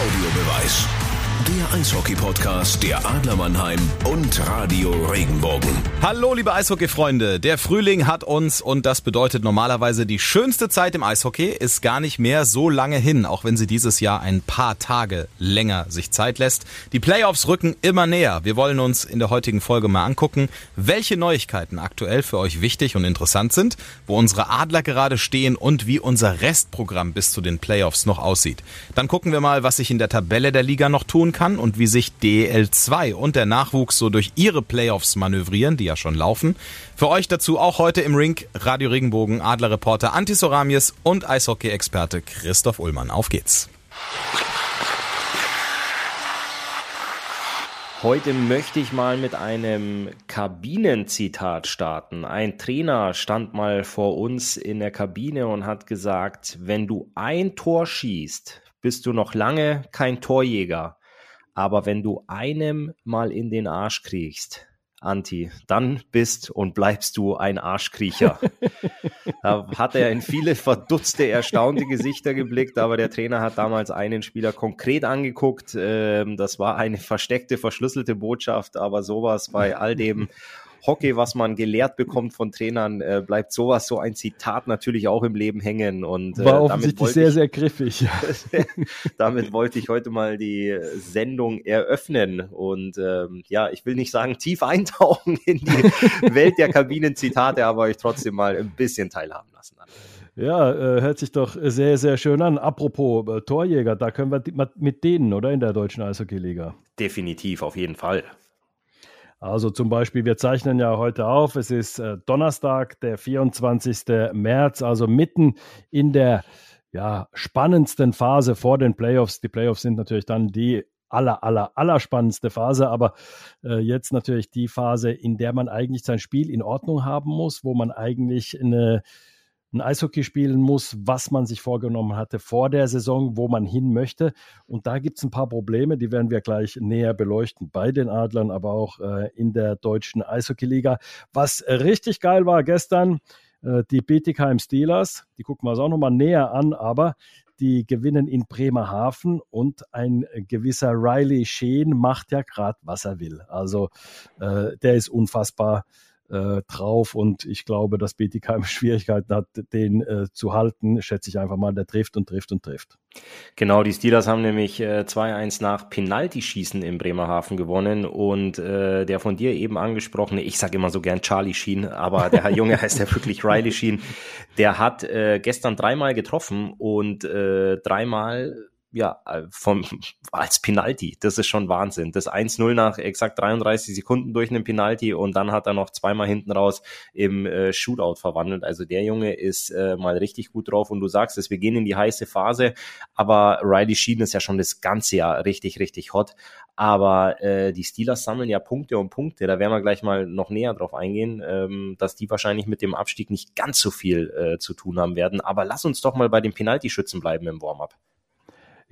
Audiobeweis. Der Eishockey-Podcast der Adler Mannheim und Radio Regenbogen. Hallo, liebe Eishockey-Freunde. Der Frühling hat uns und das bedeutet normalerweise die schönste Zeit im Eishockey ist gar nicht mehr so lange hin, auch wenn sie dieses Jahr ein paar Tage länger sich Zeit lässt. Die Playoffs rücken immer näher. Wir wollen uns in der heutigen Folge mal angucken, welche Neuigkeiten aktuell für euch wichtig und interessant sind, wo unsere Adler gerade stehen und wie unser Restprogramm bis zu den Playoffs noch aussieht. Dann gucken wir mal, was sich in der Tabelle der Liga noch tun kann und wie sich DL2 und der Nachwuchs so durch ihre Playoffs manövrieren, die ja schon laufen. Für euch dazu auch heute im Ring Radio Regenbogen Adlerreporter Anti Soramies und Eishockey-Experte Christoph Ullmann. Auf geht's. Heute möchte ich mal mit einem Kabinenzitat starten. Ein Trainer stand mal vor uns in der Kabine und hat gesagt, wenn du ein Tor schießt, bist du noch lange kein Torjäger. Aber wenn du einem mal in den Arsch kriegst, Anti, dann bist und bleibst du ein Arschkriecher. da hat er in viele verdutzte, erstaunte Gesichter geblickt, aber der Trainer hat damals einen Spieler konkret angeguckt. Ähm, das war eine versteckte, verschlüsselte Botschaft, aber sowas bei all dem Hockey, was man gelehrt bekommt von Trainern, äh, bleibt sowas, so ein Zitat natürlich auch im Leben hängen. Und, äh, War offensichtlich sehr, ich, sehr griffig. damit wollte ich heute mal die Sendung eröffnen. Und ähm, ja, ich will nicht sagen tief eintauchen in die Welt der Kabinenzitate, aber euch trotzdem mal ein bisschen teilhaben lassen. Ja, äh, hört sich doch sehr, sehr schön an. Apropos äh, Torjäger, da können wir mit denen, oder in der deutschen Eishockey-Liga? Definitiv, auf jeden Fall. Also zum Beispiel, wir zeichnen ja heute auf, es ist äh, Donnerstag, der 24. März, also mitten in der ja, spannendsten Phase vor den Playoffs. Die Playoffs sind natürlich dann die aller, aller, aller spannendste Phase, aber äh, jetzt natürlich die Phase, in der man eigentlich sein Spiel in Ordnung haben muss, wo man eigentlich eine ein Eishockey spielen muss, was man sich vorgenommen hatte vor der Saison, wo man hin möchte. Und da gibt es ein paar Probleme, die werden wir gleich näher beleuchten bei den Adlern, aber auch äh, in der deutschen Eishockeyliga. Was richtig geil war gestern, äh, die Bietigheim Steelers, die gucken wir uns auch nochmal näher an, aber die gewinnen in Bremerhaven und ein gewisser Riley Sheen macht ja gerade, was er will. Also äh, der ist unfassbar äh, drauf. Und ich glaube, dass Bietigheim Schwierigkeiten hat, den äh, zu halten, schätze ich einfach mal, der trifft und trifft und trifft. Genau, die Steelers haben nämlich äh, 2-1 nach Penaltyschießen in Bremerhaven gewonnen. Und äh, der von dir eben angesprochene, ich sage immer so gern Charlie Sheen, aber der Junge heißt ja wirklich Riley Sheen, der hat äh, gestern dreimal getroffen und äh, dreimal ja, äh, vom, als Penalty. Das ist schon Wahnsinn. Das 1-0 nach exakt 33 Sekunden durch einen Penalty und dann hat er noch zweimal hinten raus im äh, Shootout verwandelt. Also der Junge ist äh, mal richtig gut drauf und du sagst es, wir gehen in die heiße Phase, aber Riley Sheen ist ja schon das ganze Jahr richtig, richtig hot. Aber äh, die Steelers sammeln ja Punkte und Punkte. Da werden wir gleich mal noch näher drauf eingehen, ähm, dass die wahrscheinlich mit dem Abstieg nicht ganz so viel äh, zu tun haben werden. Aber lass uns doch mal bei den Penalty-Schützen bleiben im Warm-up.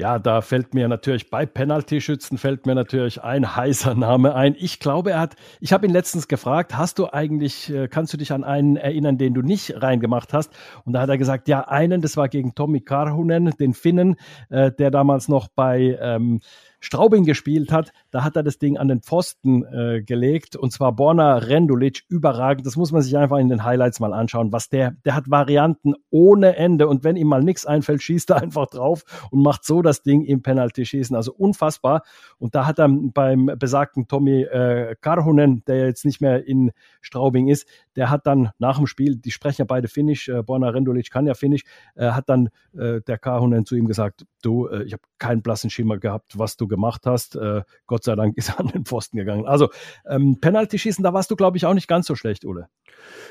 Ja, da fällt mir natürlich bei Penalty-Schützen fällt mir natürlich ein heißer Name ein. Ich glaube, er hat, ich habe ihn letztens gefragt, hast du eigentlich, äh, kannst du dich an einen erinnern, den du nicht reingemacht hast? Und da hat er gesagt, ja, einen, das war gegen Tommy Karhunen, den Finnen, äh, der damals noch bei ähm, Straubing gespielt hat, da hat er das Ding an den Pfosten äh, gelegt und zwar Borna Rendulic überragend. Das muss man sich einfach in den Highlights mal anschauen, was der, der hat Varianten ohne Ende und wenn ihm mal nichts einfällt, schießt er einfach drauf und macht so das Ding im Penalty schießen. Also unfassbar. Und da hat er beim besagten Tommy äh, Karhunen, der jetzt nicht mehr in Straubing ist, der hat dann nach dem Spiel, die sprechen ja beide Finnisch, äh, Borna Rendulic kann ja Finnisch, äh, hat dann äh, der Karhunen zu ihm gesagt, du, äh, ich habe keinen blassen Schimmer gehabt, was du gemacht hast. Äh, Gott sei Dank ist er an den Pfosten gegangen. Also ähm, Penalty-Schießen, da warst du, glaube ich, auch nicht ganz so schlecht, Ole.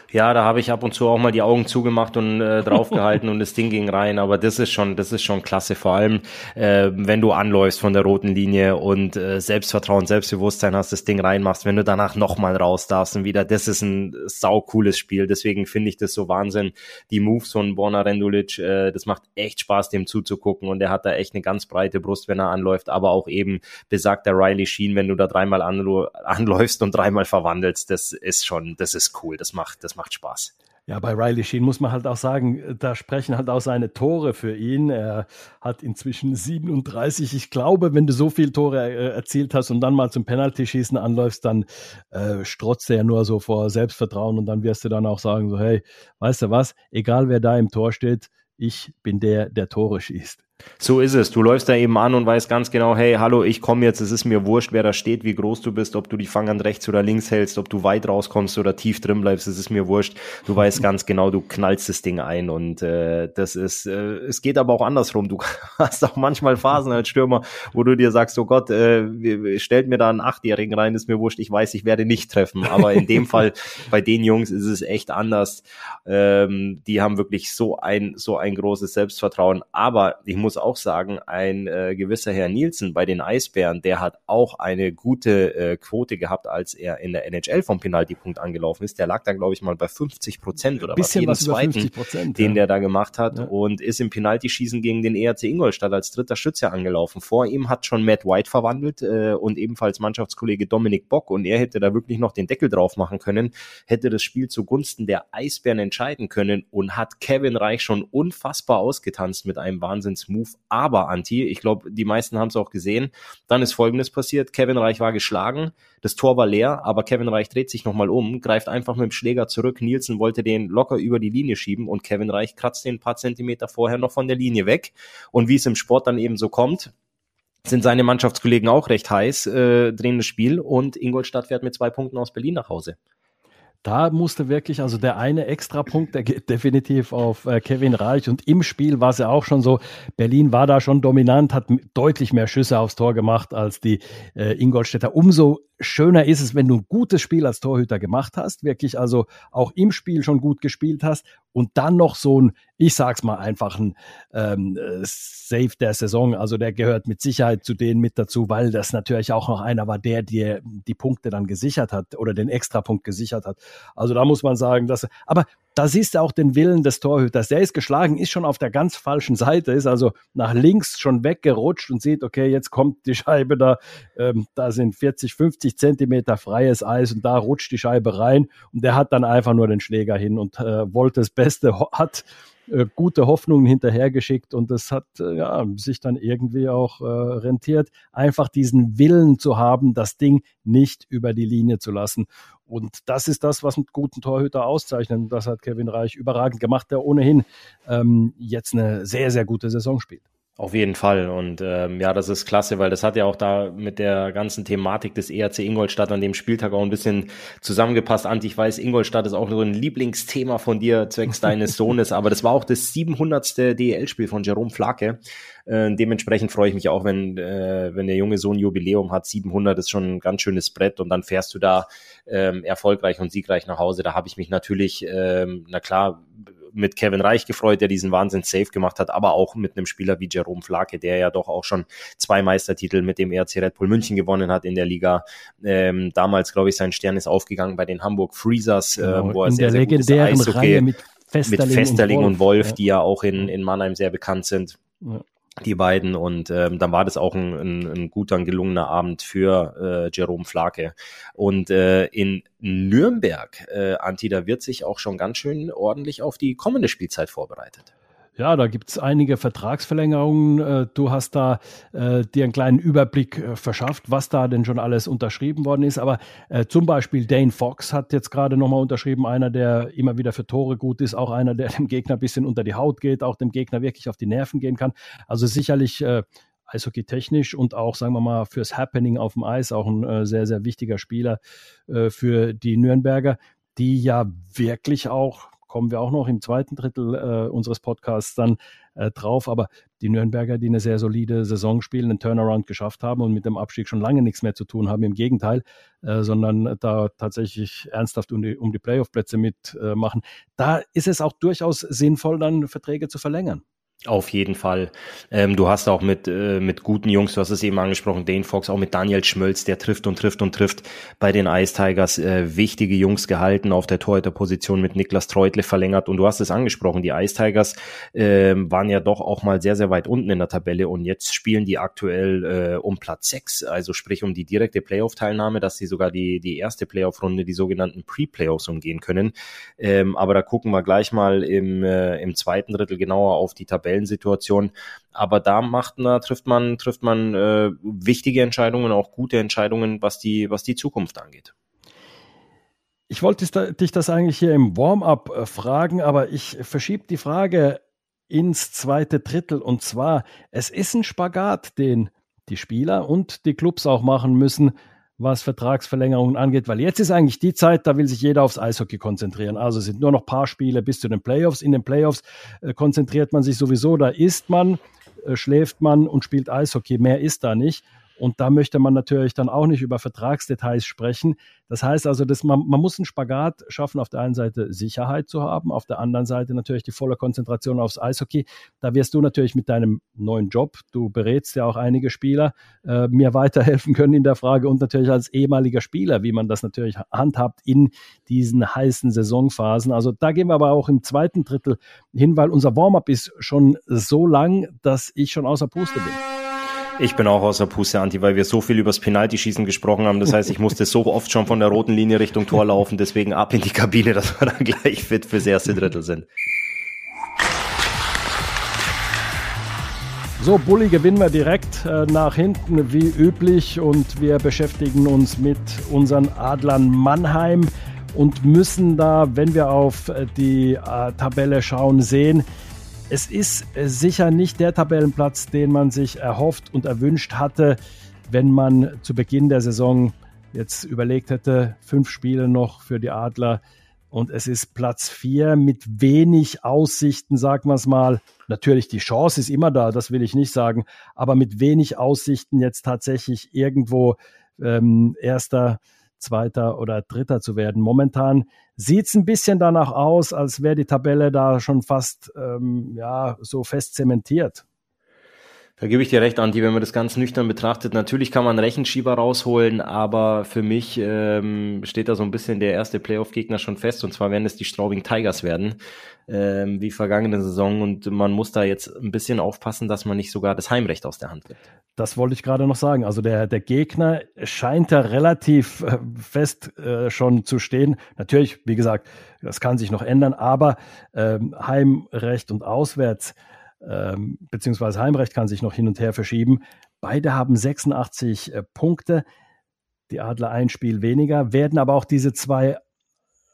Ja, da habe ich ab und zu auch mal die Augen zugemacht und äh, draufgehalten und das Ding ging rein. Aber das ist schon, das ist schon klasse. Vor allem, äh, wenn du anläufst von der roten Linie und äh, Selbstvertrauen, Selbstbewusstsein hast, das Ding reinmachst, wenn du danach nochmal raus darfst und wieder, das ist ein sau cooles Spiel. Deswegen finde ich das so Wahnsinn. Die Moves von Borna Rendulic, äh, das macht echt Spaß, dem zuzugucken und er hat da echt eine ganz breite Brust, wenn er anläuft. Aber auch eben besagt der Riley Sheen, wenn du da dreimal anläufst und dreimal verwandelst, das ist schon, das ist cool. Das macht, das macht Spaß. Ja, bei Riley Sheen muss man halt auch sagen, da sprechen halt auch seine Tore für ihn. Er hat inzwischen 37. Ich glaube, wenn du so viele Tore äh, erzielt hast und dann mal zum Penalty-Schießen anläufst, dann äh, strotzt er nur so vor Selbstvertrauen und dann wirst du dann auch sagen, so, hey, weißt du was, egal wer da im Tor steht, ich bin der, der Tore schießt. So ist es. Du läufst da eben an und weißt ganz genau, hey, hallo, ich komme jetzt, es ist mir wurscht, wer da steht, wie groß du bist, ob du die Fangern rechts oder links hältst, ob du weit rauskommst oder tief drin bleibst, es ist mir wurscht. Du weißt ganz genau, du knallst das Ding ein und äh, das ist, äh, es geht aber auch andersrum. Du hast auch manchmal Phasen als Stürmer, wo du dir sagst, oh Gott, äh, stellt mir da einen Achtjährigen rein, ist mir wurscht, ich weiß, ich werde nicht treffen. Aber in dem Fall, bei den Jungs ist es echt anders. Ähm, die haben wirklich so ein, so ein großes Selbstvertrauen. Aber ich muss muss auch sagen, ein äh, gewisser Herr Nielsen bei den Eisbären, der hat auch eine gute äh, Quote gehabt, als er in der NHL vom Penaltypunkt angelaufen ist. Der lag da, glaube ich, mal bei 50 Prozent oder was, jeden was zweiten, Prozent, den ja. der da gemacht hat ja. und ist im Penaltyschießen gegen den ERC Ingolstadt als dritter Schütze angelaufen. Vor ihm hat schon Matt White verwandelt äh, und ebenfalls Mannschaftskollege Dominik Bock und er hätte da wirklich noch den Deckel drauf machen können, hätte das Spiel zugunsten der Eisbären entscheiden können und hat Kevin Reich schon unfassbar ausgetanzt mit einem Wahnsinnsmove Move. Aber, Anti, ich glaube, die meisten haben es auch gesehen. Dann ist Folgendes passiert. Kevin Reich war geschlagen. Das Tor war leer, aber Kevin Reich dreht sich nochmal um, greift einfach mit dem Schläger zurück. Nielsen wollte den locker über die Linie schieben und Kevin Reich kratzt den ein paar Zentimeter vorher noch von der Linie weg. Und wie es im Sport dann eben so kommt, sind seine Mannschaftskollegen auch recht heiß, äh, drehen das Spiel und Ingolstadt fährt mit zwei Punkten aus Berlin nach Hause da musste wirklich, also der eine Extrapunkt, der geht definitiv auf äh, Kevin Reich. Und im Spiel war es ja auch schon so, Berlin war da schon dominant, hat deutlich mehr Schüsse aufs Tor gemacht als die äh, Ingolstädter. Umso schöner ist es, wenn du ein gutes Spiel als Torhüter gemacht hast, wirklich also auch im Spiel schon gut gespielt hast und dann noch so ein, ich sag's mal einfach ein ähm, Save der Saison, also der gehört mit Sicherheit zu denen mit dazu, weil das natürlich auch noch einer war, der dir die Punkte dann gesichert hat oder den Extrapunkt gesichert hat. Also da muss man sagen, dass, aber da siehst du auch den Willen des Torhüters. Der ist geschlagen, ist schon auf der ganz falschen Seite, ist also nach links schon weggerutscht und sieht, okay, jetzt kommt die Scheibe da, ähm, da sind 40, 50 Zentimeter freies Eis und da rutscht die Scheibe rein und der hat dann einfach nur den Schläger hin und äh, wollte das Beste, hat äh, gute Hoffnungen hinterhergeschickt und das hat äh, ja, sich dann irgendwie auch äh, rentiert, einfach diesen Willen zu haben, das Ding nicht über die Linie zu lassen. Und das ist das, was einen guten Torhüter auszeichnet. Das hat Kevin Reich überragend gemacht, der ohnehin ähm, jetzt eine sehr, sehr gute Saison spielt. Auf jeden Fall. Und ähm, ja, das ist klasse, weil das hat ja auch da mit der ganzen Thematik des ERC Ingolstadt an dem Spieltag auch ein bisschen zusammengepasst. Anti, ich weiß, Ingolstadt ist auch so ein Lieblingsthema von dir zwecks deines Sohnes, aber das war auch das 700. DEL-Spiel von Jerome Flake. Äh, dementsprechend freue ich mich auch, wenn, äh, wenn der junge Sohn Jubiläum hat. 700 ist schon ein ganz schönes Brett und dann fährst du da ähm, erfolgreich und siegreich nach Hause. Da habe ich mich natürlich, ähm, na klar, mit Kevin Reich gefreut, der diesen Wahnsinn safe gemacht hat, aber auch mit einem Spieler wie Jerome Flake, der ja doch auch schon zwei Meistertitel mit dem ERC Red Bull München gewonnen hat in der Liga. Ähm, damals, glaube ich, sein Stern ist aufgegangen bei den Hamburg Freezers, genau, äh, wo er sehr, sehr legendären Reihe mit Festerling, mit Festerling und Wolf, und Wolf ja. die ja auch in, in Mannheim sehr bekannt sind. Ja die beiden und ähm, dann war das auch ein, ein, ein guter, gelungener Abend für äh, Jerome Flake. Und äh, in Nürnberg, äh, Anti, da wird sich auch schon ganz schön ordentlich auf die kommende Spielzeit vorbereitet. Ja, da gibt's einige Vertragsverlängerungen. Äh, du hast da äh, dir einen kleinen Überblick äh, verschafft, was da denn schon alles unterschrieben worden ist. Aber äh, zum Beispiel Dane Fox hat jetzt gerade nochmal unterschrieben, einer, der immer wieder für Tore gut ist, auch einer, der dem Gegner ein bisschen unter die Haut geht, auch dem Gegner wirklich auf die Nerven gehen kann. Also sicherlich äh, Eishockey technisch und auch, sagen wir mal, fürs Happening auf dem Eis auch ein äh, sehr, sehr wichtiger Spieler für die Nürnberger, die ja wirklich auch kommen wir auch noch im zweiten Drittel äh, unseres Podcasts dann äh, drauf. Aber die Nürnberger, die eine sehr solide Saison spielen, einen Turnaround geschafft haben und mit dem Abstieg schon lange nichts mehr zu tun haben, im Gegenteil, äh, sondern da tatsächlich ernsthaft um die, um die Playoff-Plätze mitmachen. da ist es auch durchaus sinnvoll, dann Verträge zu verlängern. Auf jeden Fall. Ähm, du hast auch mit, äh, mit guten Jungs, du hast es eben angesprochen, Dane Fox, auch mit Daniel Schmölz, der trifft und trifft und trifft bei den Ice Tigers. Äh, wichtige Jungs gehalten auf der Torhüterposition mit Niklas Treutle verlängert. Und du hast es angesprochen, die Ice Tigers äh, waren ja doch auch mal sehr, sehr weit unten in der Tabelle und jetzt spielen die aktuell äh, um Platz sechs, also sprich um die direkte Playoff-Teilnahme, dass sie sogar die, die erste Playoff-Runde, die sogenannten Pre-Playoffs umgehen können. Ähm, aber da gucken wir gleich mal im, äh, im zweiten Drittel genauer auf die Tabelle Tabellensituation. Aber da macht, da trifft man, trifft man äh, wichtige Entscheidungen, auch gute Entscheidungen, was die, was die Zukunft angeht. Ich wollte dich das eigentlich hier im Warm-up äh, fragen, aber ich verschiebe die Frage ins zweite Drittel. Und zwar, es ist ein Spagat, den die Spieler und die Clubs auch machen müssen, was Vertragsverlängerungen angeht, weil jetzt ist eigentlich die Zeit, da will sich jeder aufs Eishockey konzentrieren. Also sind nur noch paar Spiele bis zu den Playoffs. In den Playoffs äh, konzentriert man sich sowieso, da isst man, äh, schläft man und spielt Eishockey. Mehr ist da nicht. Und da möchte man natürlich dann auch nicht über Vertragsdetails sprechen. Das heißt also, dass man, man muss einen Spagat schaffen, auf der einen Seite Sicherheit zu haben, auf der anderen Seite natürlich die volle Konzentration aufs Eishockey. Da wirst du natürlich mit deinem neuen Job, du berätst ja auch einige Spieler, äh, mir weiterhelfen können in der Frage und natürlich als ehemaliger Spieler, wie man das natürlich handhabt in diesen heißen Saisonphasen. Also da gehen wir aber auch im zweiten Drittel hin, weil unser Warm-up ist schon so lang, dass ich schon außer Puste bin. Ich bin auch außer Puste, Anti, weil wir so viel übers Penaltyschießen gesprochen haben. Das heißt, ich musste so oft schon von der roten Linie Richtung Tor laufen. Deswegen ab in die Kabine, dass wir dann gleich fit fürs erste Drittel sind. So, Bulli gewinnen wir direkt äh, nach hinten wie üblich und wir beschäftigen uns mit unseren Adlern Mannheim und müssen da, wenn wir auf äh, die äh, Tabelle schauen, sehen, es ist äh, sicher nicht der Tabellenplatz, den man sich erhofft und erwünscht hatte, wenn man zu Beginn der Saison jetzt überlegt hätte, fünf Spiele noch für die Adler. Und es ist Platz vier mit wenig Aussichten, sagen wir es mal. Natürlich, die Chance ist immer da, das will ich nicht sagen, aber mit wenig Aussichten jetzt tatsächlich irgendwo ähm, erster, zweiter oder dritter zu werden. Momentan sieht es ein bisschen danach aus, als wäre die Tabelle da schon fast ähm, ja, so fest zementiert. Da gebe ich dir recht, Anti, wenn man das ganz nüchtern betrachtet. Natürlich kann man Rechenschieber rausholen, aber für mich ähm, steht da so ein bisschen der erste Playoff-Gegner schon fest, und zwar werden es die Straubing Tigers werden, ähm, wie vergangene Saison. Und man muss da jetzt ein bisschen aufpassen, dass man nicht sogar das Heimrecht aus der Hand gibt. Das wollte ich gerade noch sagen. Also der, der Gegner scheint da relativ äh, fest äh, schon zu stehen. Natürlich, wie gesagt, das kann sich noch ändern, aber ähm, Heimrecht und auswärts ähm, beziehungsweise Heimrecht kann sich noch hin und her verschieben. Beide haben 86 äh, Punkte. Die Adler ein Spiel weniger, werden aber auch diese zwei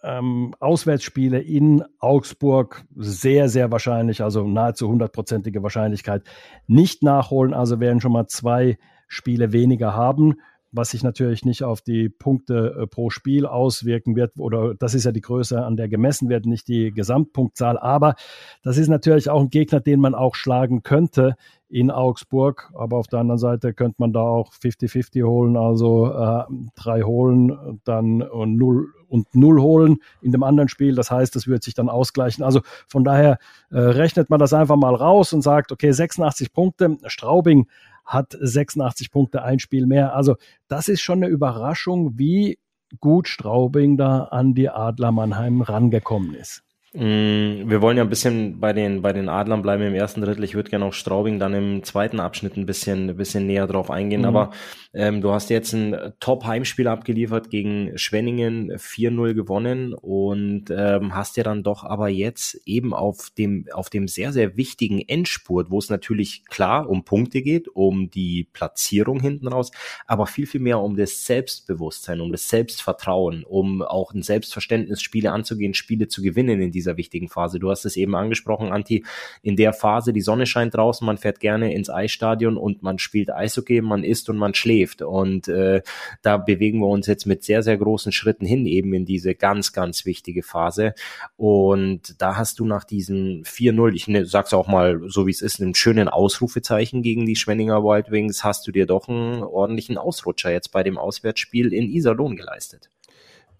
ähm, Auswärtsspiele in Augsburg sehr, sehr wahrscheinlich, also nahezu hundertprozentige Wahrscheinlichkeit, nicht nachholen. Also werden schon mal zwei Spiele weniger haben was sich natürlich nicht auf die Punkte äh, pro Spiel auswirken wird. Oder das ist ja die Größe, an der gemessen wird, nicht die Gesamtpunktzahl. Aber das ist natürlich auch ein Gegner, den man auch schlagen könnte in Augsburg. Aber auf der anderen Seite könnte man da auch 50-50 holen, also äh, drei holen, dann und null und null holen in dem anderen Spiel. Das heißt, das wird sich dann ausgleichen. Also von daher äh, rechnet man das einfach mal raus und sagt, okay, 86 Punkte. Straubing hat 86 Punkte, ein Spiel mehr. Also das ist schon eine Überraschung, wie gut Straubing da an die Adler Mannheim rangekommen ist. Mm, wir wollen ja ein bisschen bei den, bei den Adlern bleiben im ersten Drittel. Ich würde gerne auf Straubing dann im zweiten Abschnitt ein bisschen, ein bisschen näher drauf eingehen. Mhm. Aber ähm, du hast jetzt ein Top-Heimspiel abgeliefert gegen Schwenningen, 4-0 gewonnen und ähm, hast ja dann doch aber jetzt eben auf dem, auf dem sehr, sehr wichtigen Endspurt, wo es natürlich klar um Punkte geht, um die Platzierung hinten raus, aber viel, viel mehr um das Selbstbewusstsein, um das Selbstvertrauen, um auch ein Selbstverständnis, Spiele anzugehen, Spiele zu gewinnen in dieser wichtigen Phase. Du hast es eben angesprochen, Anti, in der Phase, die Sonne scheint draußen, man fährt gerne ins Eisstadion und man spielt Eishockey, man isst und man schläft. Und äh, da bewegen wir uns jetzt mit sehr, sehr großen Schritten hin, eben in diese ganz, ganz wichtige Phase. Und da hast du nach diesem 4-0, ich ne, sag's auch mal so wie es ist, einem schönen Ausrufezeichen gegen die Schwenninger Wild Wings, hast du dir doch einen ordentlichen Ausrutscher jetzt bei dem Auswärtsspiel in Iserlohn geleistet.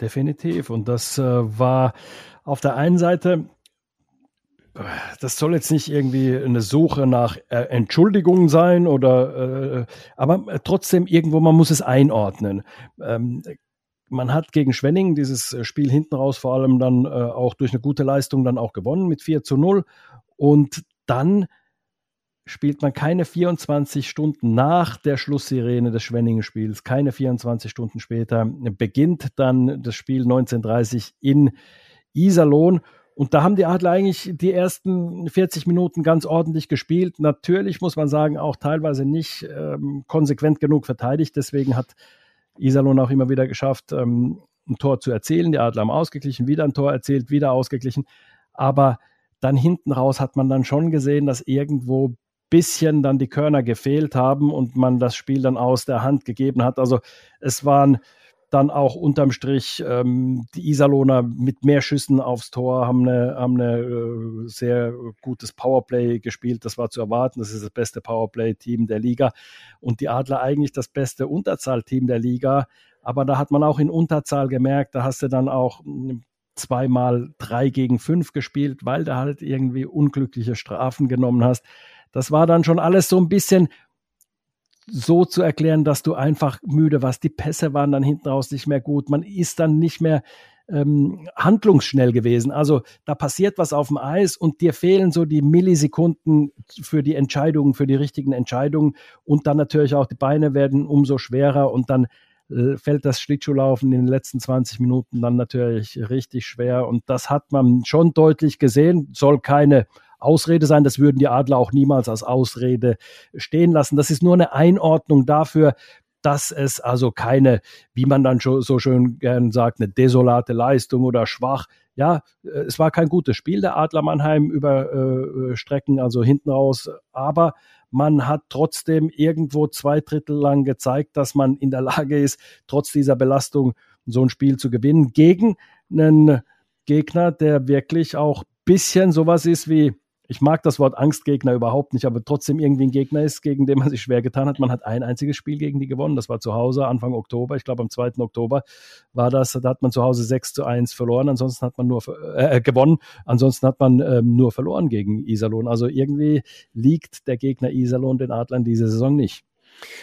Definitiv. Und das äh, war auf der einen Seite das soll jetzt nicht irgendwie eine Suche nach äh, Entschuldigung sein oder, äh, aber trotzdem irgendwo, man muss es einordnen. Ähm, man hat gegen Schwenning dieses Spiel hinten raus vor allem dann äh, auch durch eine gute Leistung dann auch gewonnen mit 4 zu 0 und dann spielt man keine 24 Stunden nach der Schlusssirene des Schwenningen-Spiels, keine 24 Stunden später, beginnt dann das Spiel 1930 in Iserlohn. Und da haben die Adler eigentlich die ersten 40 Minuten ganz ordentlich gespielt. Natürlich muss man sagen, auch teilweise nicht ähm, konsequent genug verteidigt. Deswegen hat Iserlohn auch immer wieder geschafft, ähm, ein Tor zu erzielen. Die Adler haben ausgeglichen, wieder ein Tor erzielt, wieder ausgeglichen. Aber dann hinten raus hat man dann schon gesehen, dass irgendwo bisschen dann die Körner gefehlt haben und man das Spiel dann aus der Hand gegeben hat. Also es waren dann auch unterm Strich ähm, die Iserlohner mit mehr Schüssen aufs Tor haben eine, haben eine äh, sehr gutes Powerplay gespielt. Das war zu erwarten. Das ist das beste Powerplay-Team der Liga und die Adler eigentlich das beste Unterzahl-Team der Liga. Aber da hat man auch in Unterzahl gemerkt, da hast du dann auch zweimal drei gegen fünf gespielt, weil du halt irgendwie unglückliche Strafen genommen hast. Das war dann schon alles so ein bisschen so zu erklären, dass du einfach müde warst. Die Pässe waren dann hinten raus nicht mehr gut. Man ist dann nicht mehr ähm, handlungsschnell gewesen. Also da passiert was auf dem Eis und dir fehlen so die Millisekunden für die Entscheidungen, für die richtigen Entscheidungen. Und dann natürlich auch die Beine werden umso schwerer und dann äh, fällt das Schlittschuhlaufen in den letzten 20 Minuten dann natürlich richtig schwer. Und das hat man schon deutlich gesehen. Soll keine Ausrede sein. Das würden die Adler auch niemals als Ausrede stehen lassen. Das ist nur eine Einordnung dafür, dass es also keine, wie man dann so schön gern sagt, eine desolate Leistung oder schwach. Ja, äh, es war kein gutes Spiel der Adler Mannheim über äh, Strecken, also hinten raus, aber man hat trotzdem irgendwo zwei Drittel lang gezeigt, dass man in der Lage ist, trotz dieser Belastung so ein Spiel zu gewinnen gegen einen Gegner, der wirklich auch bisschen sowas ist wie ich mag das Wort Angstgegner überhaupt nicht, aber trotzdem irgendwie ein Gegner ist, gegen den man sich schwer getan hat. Man hat ein einziges Spiel gegen die gewonnen. Das war zu Hause Anfang Oktober. Ich glaube, am 2. Oktober war das. Da hat man zu Hause 6 zu 1 verloren. Ansonsten hat man nur äh, gewonnen. Ansonsten hat man ähm, nur verloren gegen Iserlohn. Also irgendwie liegt der Gegner Iserlohn den Adlern diese Saison nicht.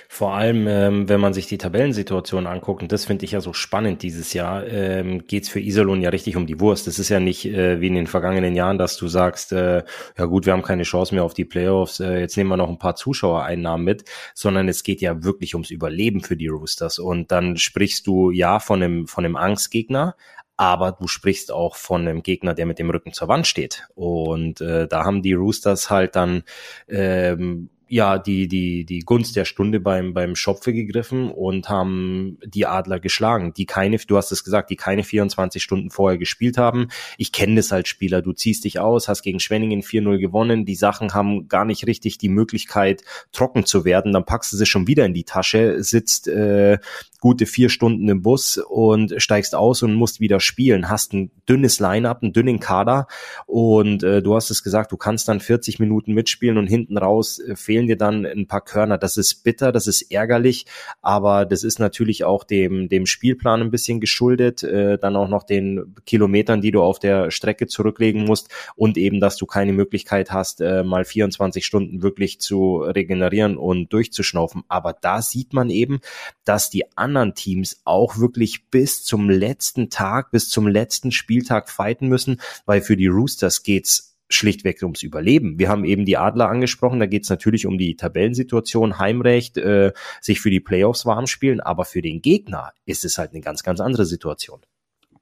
Vor allem, ähm, wenn man sich die Tabellensituation anguckt, und das finde ich ja so spannend dieses Jahr, ähm, geht es für Iserlohn ja richtig um die Wurst. Das ist ja nicht äh, wie in den vergangenen Jahren, dass du sagst, äh, ja gut, wir haben keine Chance mehr auf die Playoffs, äh, jetzt nehmen wir noch ein paar Zuschauereinnahmen mit, sondern es geht ja wirklich ums Überleben für die Roosters. Und dann sprichst du ja von einem, von einem Angstgegner, aber du sprichst auch von einem Gegner, der mit dem Rücken zur Wand steht. Und äh, da haben die Roosters halt dann ähm, ja die, die, die Gunst der Stunde beim, beim Schopfe gegriffen und haben die Adler geschlagen, die keine, du hast es gesagt, die keine 24 Stunden vorher gespielt haben. Ich kenne das als Spieler. Du ziehst dich aus, hast gegen Schwenningen 4-0 gewonnen. Die Sachen haben gar nicht richtig die Möglichkeit, trocken zu werden. Dann packst du sie schon wieder in die Tasche, sitzt äh, gute vier Stunden im Bus und steigst aus und musst wieder spielen. Hast ein dünnes Line-up, einen dünnen Kader und äh, du hast es gesagt, du kannst dann 40 Minuten mitspielen und hinten raus äh, fehlen dir dann ein paar Körner. Das ist bitter, das ist ärgerlich, aber das ist natürlich auch dem, dem Spielplan ein bisschen geschuldet, äh, dann auch noch den Kilometern, die du auf der Strecke zurücklegen musst und eben, dass du keine Möglichkeit hast, äh, mal 24 Stunden wirklich zu regenerieren und durchzuschnaufen. Aber da sieht man eben, dass die anderen Teams auch wirklich bis zum letzten Tag, bis zum letzten Spieltag fighten müssen, weil für die Roosters geht's schlichtweg ums Überleben. Wir haben eben die Adler angesprochen, da geht es natürlich um die Tabellensituation, Heimrecht, äh, sich für die Playoffs warm spielen, aber für den Gegner ist es halt eine ganz, ganz andere Situation.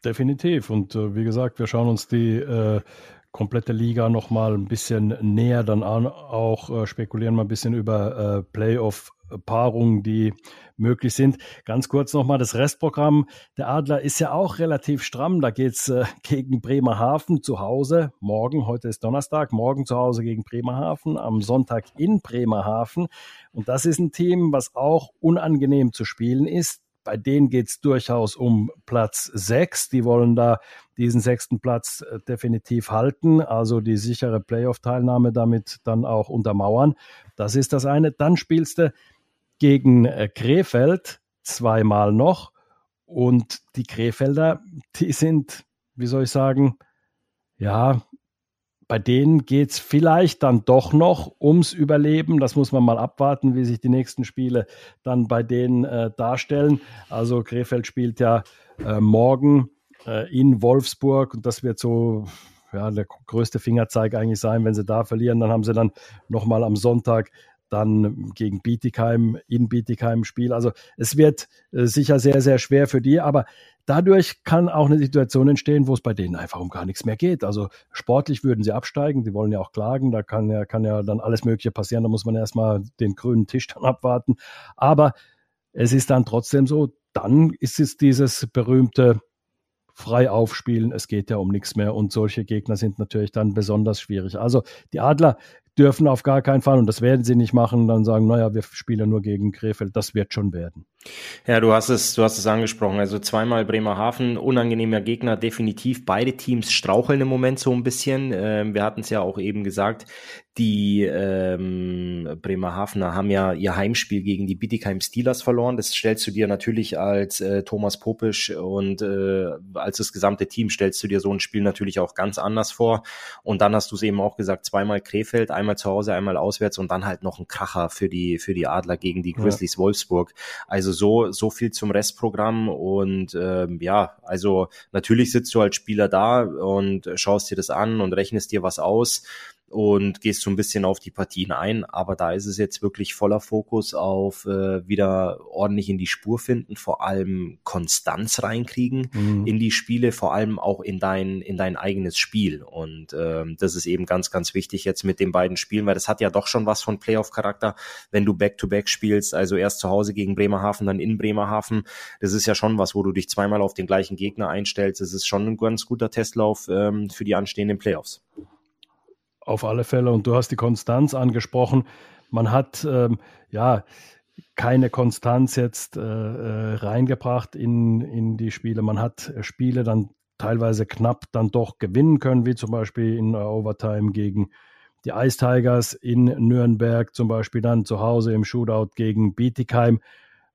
Definitiv. Und äh, wie gesagt, wir schauen uns die äh, komplette Liga noch mal ein bisschen näher dann an, auch äh, spekulieren mal ein bisschen über äh, Playoff-Paarungen, die möglich sind. Ganz kurz nochmal das Restprogramm. Der Adler ist ja auch relativ stramm. Da geht's äh, gegen Bremerhaven zu Hause. Morgen, heute ist Donnerstag, morgen zu Hause gegen Bremerhaven, am Sonntag in Bremerhaven. Und das ist ein Team, was auch unangenehm zu spielen ist. Bei denen geht's durchaus um Platz sechs. Die wollen da diesen sechsten Platz äh, definitiv halten, also die sichere Playoff-Teilnahme damit dann auch untermauern. Das ist das eine. Dann spielst du gegen äh, Krefeld zweimal noch. Und die Krefelder, die sind, wie soll ich sagen, ja, bei denen geht es vielleicht dann doch noch ums Überleben. Das muss man mal abwarten, wie sich die nächsten Spiele dann bei denen äh, darstellen. Also Krefeld spielt ja äh, morgen äh, in Wolfsburg und das wird so ja, der größte Fingerzeig eigentlich sein. Wenn sie da verlieren, dann haben sie dann nochmal am Sonntag dann gegen Bietigheim in Bietigheim Spiel. Also es wird äh, sicher sehr, sehr schwer für die, aber Dadurch kann auch eine Situation entstehen, wo es bei denen einfach um gar nichts mehr geht. Also sportlich würden sie absteigen, die wollen ja auch klagen, da kann ja, kann ja dann alles Mögliche passieren, da muss man erstmal den grünen Tisch dann abwarten. Aber es ist dann trotzdem so, dann ist es dieses berühmte frei aufspielen, es geht ja um nichts mehr und solche Gegner sind natürlich dann besonders schwierig. Also die Adler dürfen auf gar keinen Fall, und das werden sie nicht machen, dann sagen, naja, wir spielen nur gegen Krefeld, das wird schon werden. Ja, du hast es, du hast es angesprochen. Also zweimal Bremerhaven, unangenehmer Gegner, definitiv. Beide Teams straucheln im Moment so ein bisschen. Ähm, wir hatten es ja auch eben gesagt. Die ähm, Bremerhavener haben ja ihr Heimspiel gegen die Bietigheim Steelers verloren. Das stellst du dir natürlich als äh, Thomas Popisch und äh, als das gesamte Team stellst du dir so ein Spiel natürlich auch ganz anders vor. Und dann hast du es eben auch gesagt, zweimal Krefeld, einmal zu Hause, einmal auswärts und dann halt noch ein Kracher für die für die Adler gegen die Grizzlies ja. Wolfsburg. Also so so viel zum Restprogramm und ähm, ja, also natürlich sitzt du als Spieler da und schaust dir das an und rechnest dir was aus und gehst so ein bisschen auf die Partien ein. Aber da ist es jetzt wirklich voller Fokus auf äh, wieder ordentlich in die Spur finden, vor allem Konstanz reinkriegen mhm. in die Spiele, vor allem auch in dein, in dein eigenes Spiel. Und ähm, das ist eben ganz, ganz wichtig jetzt mit den beiden Spielen, weil das hat ja doch schon was von Playoff-Charakter, wenn du Back-to-Back -back spielst, also erst zu Hause gegen Bremerhaven, dann in Bremerhaven. Das ist ja schon was, wo du dich zweimal auf den gleichen Gegner einstellst. Das ist schon ein ganz guter Testlauf ähm, für die anstehenden Playoffs. Auf alle Fälle. Und du hast die Konstanz angesprochen. Man hat ähm, ja keine Konstanz jetzt äh, äh, reingebracht in, in die Spiele. Man hat Spiele dann teilweise knapp dann doch gewinnen können, wie zum Beispiel in Overtime gegen die Ice Tigers in Nürnberg, zum Beispiel dann zu Hause im Shootout gegen Bietigheim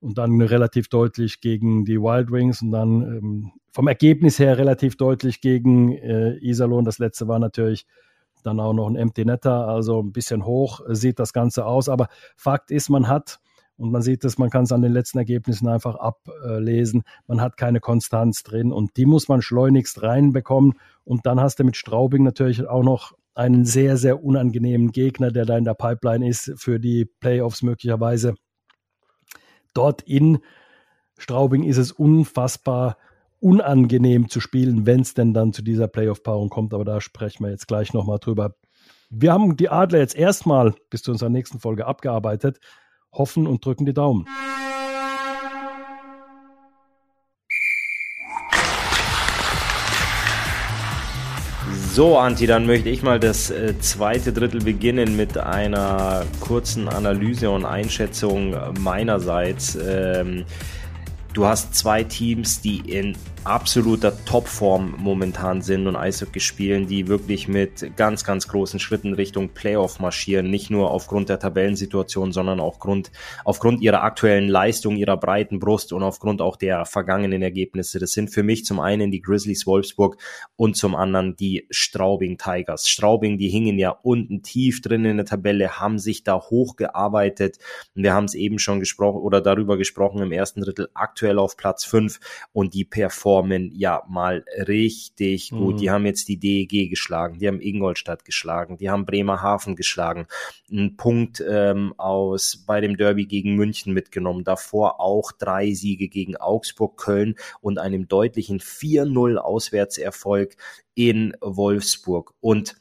und dann relativ deutlich gegen die Wild Wings und dann ähm, vom Ergebnis her relativ deutlich gegen äh, Iserlohn. Das letzte war natürlich dann auch noch ein Empty Netter, also ein bisschen hoch sieht das Ganze aus. Aber Fakt ist, man hat, und man sieht es, man kann es an den letzten Ergebnissen einfach ablesen, man hat keine Konstanz drin und die muss man schleunigst reinbekommen. Und dann hast du mit Straubing natürlich auch noch einen sehr, sehr unangenehmen Gegner, der da in der Pipeline ist für die Playoffs möglicherweise. Dort in Straubing ist es unfassbar unangenehm zu spielen, wenn es denn dann zu dieser Playoff-Paarung kommt. Aber da sprechen wir jetzt gleich nochmal drüber. Wir haben die Adler jetzt erstmal bis zu unserer nächsten Folge abgearbeitet, hoffen und drücken die Daumen. So, Anti, dann möchte ich mal das äh, zweite Drittel beginnen mit einer kurzen Analyse und Einschätzung meinerseits. Ähm, du hast zwei Teams, die in absoluter Topform momentan sind und Eishockey spielen, die wirklich mit ganz, ganz großen Schritten Richtung Playoff marschieren, nicht nur aufgrund der Tabellensituation, sondern auch Grund, aufgrund ihrer aktuellen Leistung, ihrer breiten Brust und aufgrund auch der vergangenen Ergebnisse. Das sind für mich zum einen die Grizzlies Wolfsburg und zum anderen die Straubing Tigers. Straubing, die hingen ja unten tief drin in der Tabelle, haben sich da hochgearbeitet wir haben es eben schon gesprochen oder darüber gesprochen im ersten Drittel aktuell auf Platz fünf und die performen ja mal richtig gut. Mhm. Die haben jetzt die DEG geschlagen, die haben Ingolstadt geschlagen, die haben Bremerhaven geschlagen, einen Punkt ähm, aus bei dem Derby gegen München mitgenommen, davor auch drei Siege gegen Augsburg, Köln und einem deutlichen 4-0 Auswärtserfolg in Wolfsburg. Und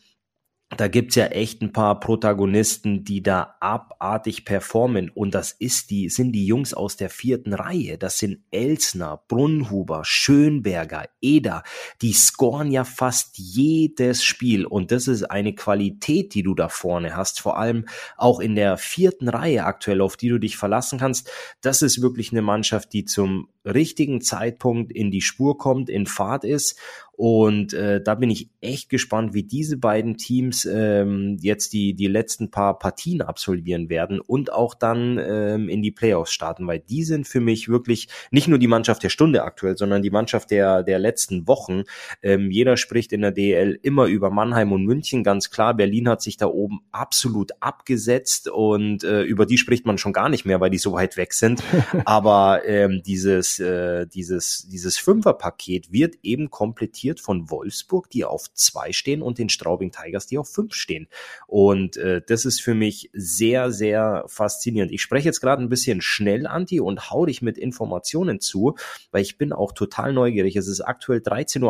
da gibt's ja echt ein paar Protagonisten, die da abartig performen. Und das ist die, sind die Jungs aus der vierten Reihe. Das sind Elsner, Brunnhuber, Schönberger, Eder. Die scoren ja fast jedes Spiel. Und das ist eine Qualität, die du da vorne hast. Vor allem auch in der vierten Reihe aktuell, auf die du dich verlassen kannst. Das ist wirklich eine Mannschaft, die zum richtigen Zeitpunkt in die Spur kommt, in Fahrt ist Und äh, da bin ich echt gespannt, wie diese beiden Teams ähm, jetzt die, die letzten paar Partien absolvieren werden und auch dann ähm, in die Playoffs starten, weil die sind für mich wirklich nicht nur die Mannschaft der Stunde aktuell, sondern die Mannschaft der, der letzten Wochen. Ähm, jeder spricht in der DL immer über Mannheim und München, ganz klar. Berlin hat sich da oben absolut abgesetzt und äh, über die spricht man schon gar nicht mehr, weil die so weit weg sind. Aber ähm, dieses, äh, dieses, dieses Fünferpaket wird eben komplettiert von Wolfsburg, die auf zwei stehen und den Straubing Tigers, die auf fünf stehen. Und äh, das ist für mich sehr, sehr faszinierend. Ich spreche jetzt gerade ein bisschen schnell, Anti, und hau dich mit Informationen zu, weil ich bin auch total neugierig. Es ist aktuell 13.31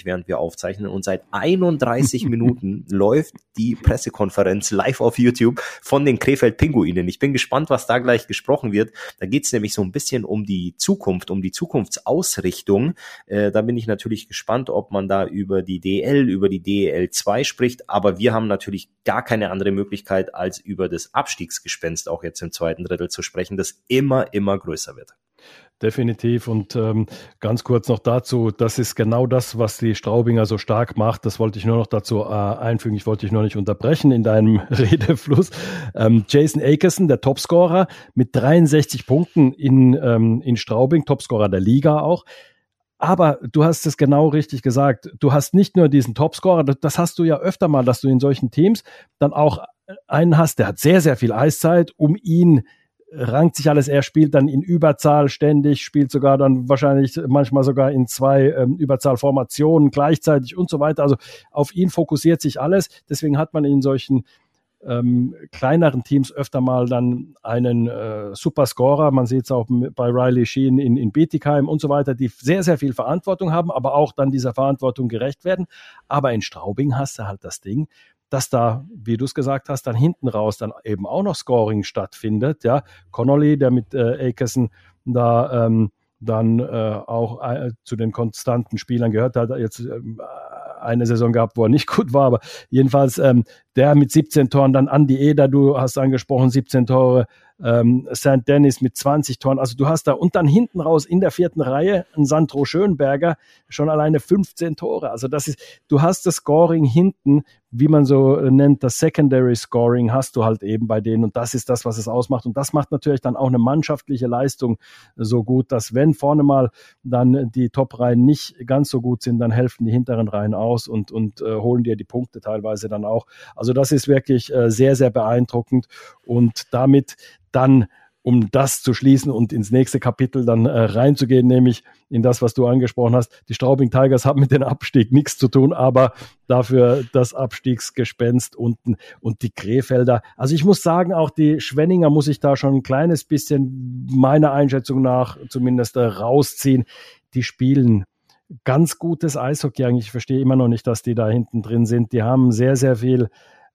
Uhr, während wir aufzeichnen und seit 31 Minuten läuft die Pressekonferenz live auf YouTube von den Krefeld Pinguinen. Ich bin gespannt, was da gleich gesprochen wird. Da geht es nämlich so ein bisschen um die Zukunft, um die Zukunftsausrichtung. Äh, da bin ich natürlich gespannt, ob man da über die DL, über die DEL 2 spricht. Aber wir haben natürlich gar keine andere Möglichkeit, als über das Abstiegsgespenst auch jetzt im zweiten Drittel zu sprechen, das immer, immer größer wird. Definitiv. Und ähm, ganz kurz noch dazu, das ist genau das, was die Straubinger so stark macht. Das wollte ich nur noch dazu äh, einfügen. Ich wollte dich noch nicht unterbrechen in deinem Redefluss. Ähm, Jason Akerson, der Topscorer, mit 63 Punkten in, ähm, in Straubing, Topscorer der Liga auch. Aber du hast es genau richtig gesagt. Du hast nicht nur diesen Topscorer, das hast du ja öfter mal, dass du in solchen Teams dann auch einen hast, der hat sehr, sehr viel Eiszeit, um ihn rankt sich alles. Er spielt dann in Überzahl ständig, spielt sogar dann wahrscheinlich manchmal sogar in zwei ähm, Überzahlformationen gleichzeitig und so weiter. Also auf ihn fokussiert sich alles. Deswegen hat man in solchen ähm, kleineren Teams öfter mal dann einen äh, Superscorer, man sieht es auch bei Riley Sheen in, in Bietigheim und so weiter, die sehr, sehr viel Verantwortung haben, aber auch dann dieser Verantwortung gerecht werden. Aber in Straubing hast du halt das Ding, dass da, wie du es gesagt hast, dann hinten raus dann eben auch noch Scoring stattfindet. Ja, Connolly, der mit äh, Akerson da ähm, dann äh, auch äh, zu den konstanten Spielern gehört hat, jetzt äh, eine Saison gehabt, wo er nicht gut war, aber jedenfalls ähm, der mit 17 Toren, dann Andy Eder, du hast angesprochen, 17 Tore, ähm, St. Dennis mit 20 Toren. Also du hast da und dann hinten raus in der vierten Reihe ein Sandro Schönberger schon alleine 15 Tore. Also das ist, du hast das Scoring hinten, wie man so nennt, das Secondary Scoring hast du halt eben bei denen und das ist das, was es ausmacht. Und das macht natürlich dann auch eine mannschaftliche Leistung so gut, dass wenn vorne mal dann die Top-Reihen nicht ganz so gut sind, dann helfen die hinteren Reihen aus und, und äh, holen dir die Punkte teilweise dann auch. Also das ist wirklich äh, sehr, sehr beeindruckend und damit dann um das zu schließen und ins nächste Kapitel dann äh, reinzugehen, nämlich in das, was du angesprochen hast. Die Straubing Tigers haben mit dem Abstieg nichts zu tun, aber dafür das Abstiegsgespenst unten und die Krefelder. Also ich muss sagen, auch die Schwenninger muss ich da schon ein kleines bisschen meiner Einschätzung nach zumindest äh, rausziehen. Die spielen ganz gutes Eishockey eigentlich. Ich verstehe immer noch nicht, dass die da hinten drin sind. Die haben sehr, sehr viel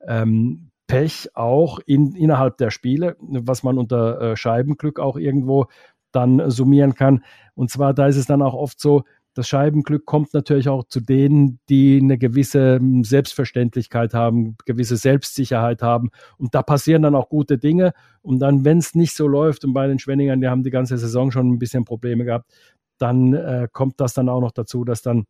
ähm, Pech auch in, innerhalb der Spiele, was man unter äh, Scheibenglück auch irgendwo dann summieren kann. Und zwar, da ist es dann auch oft so, das Scheibenglück kommt natürlich auch zu denen, die eine gewisse hm, Selbstverständlichkeit haben, gewisse Selbstsicherheit haben. Und da passieren dann auch gute Dinge. Und dann, wenn es nicht so läuft, und bei den Schwenningern, die haben die ganze Saison schon ein bisschen Probleme gehabt, dann äh, kommt das dann auch noch dazu, dass dann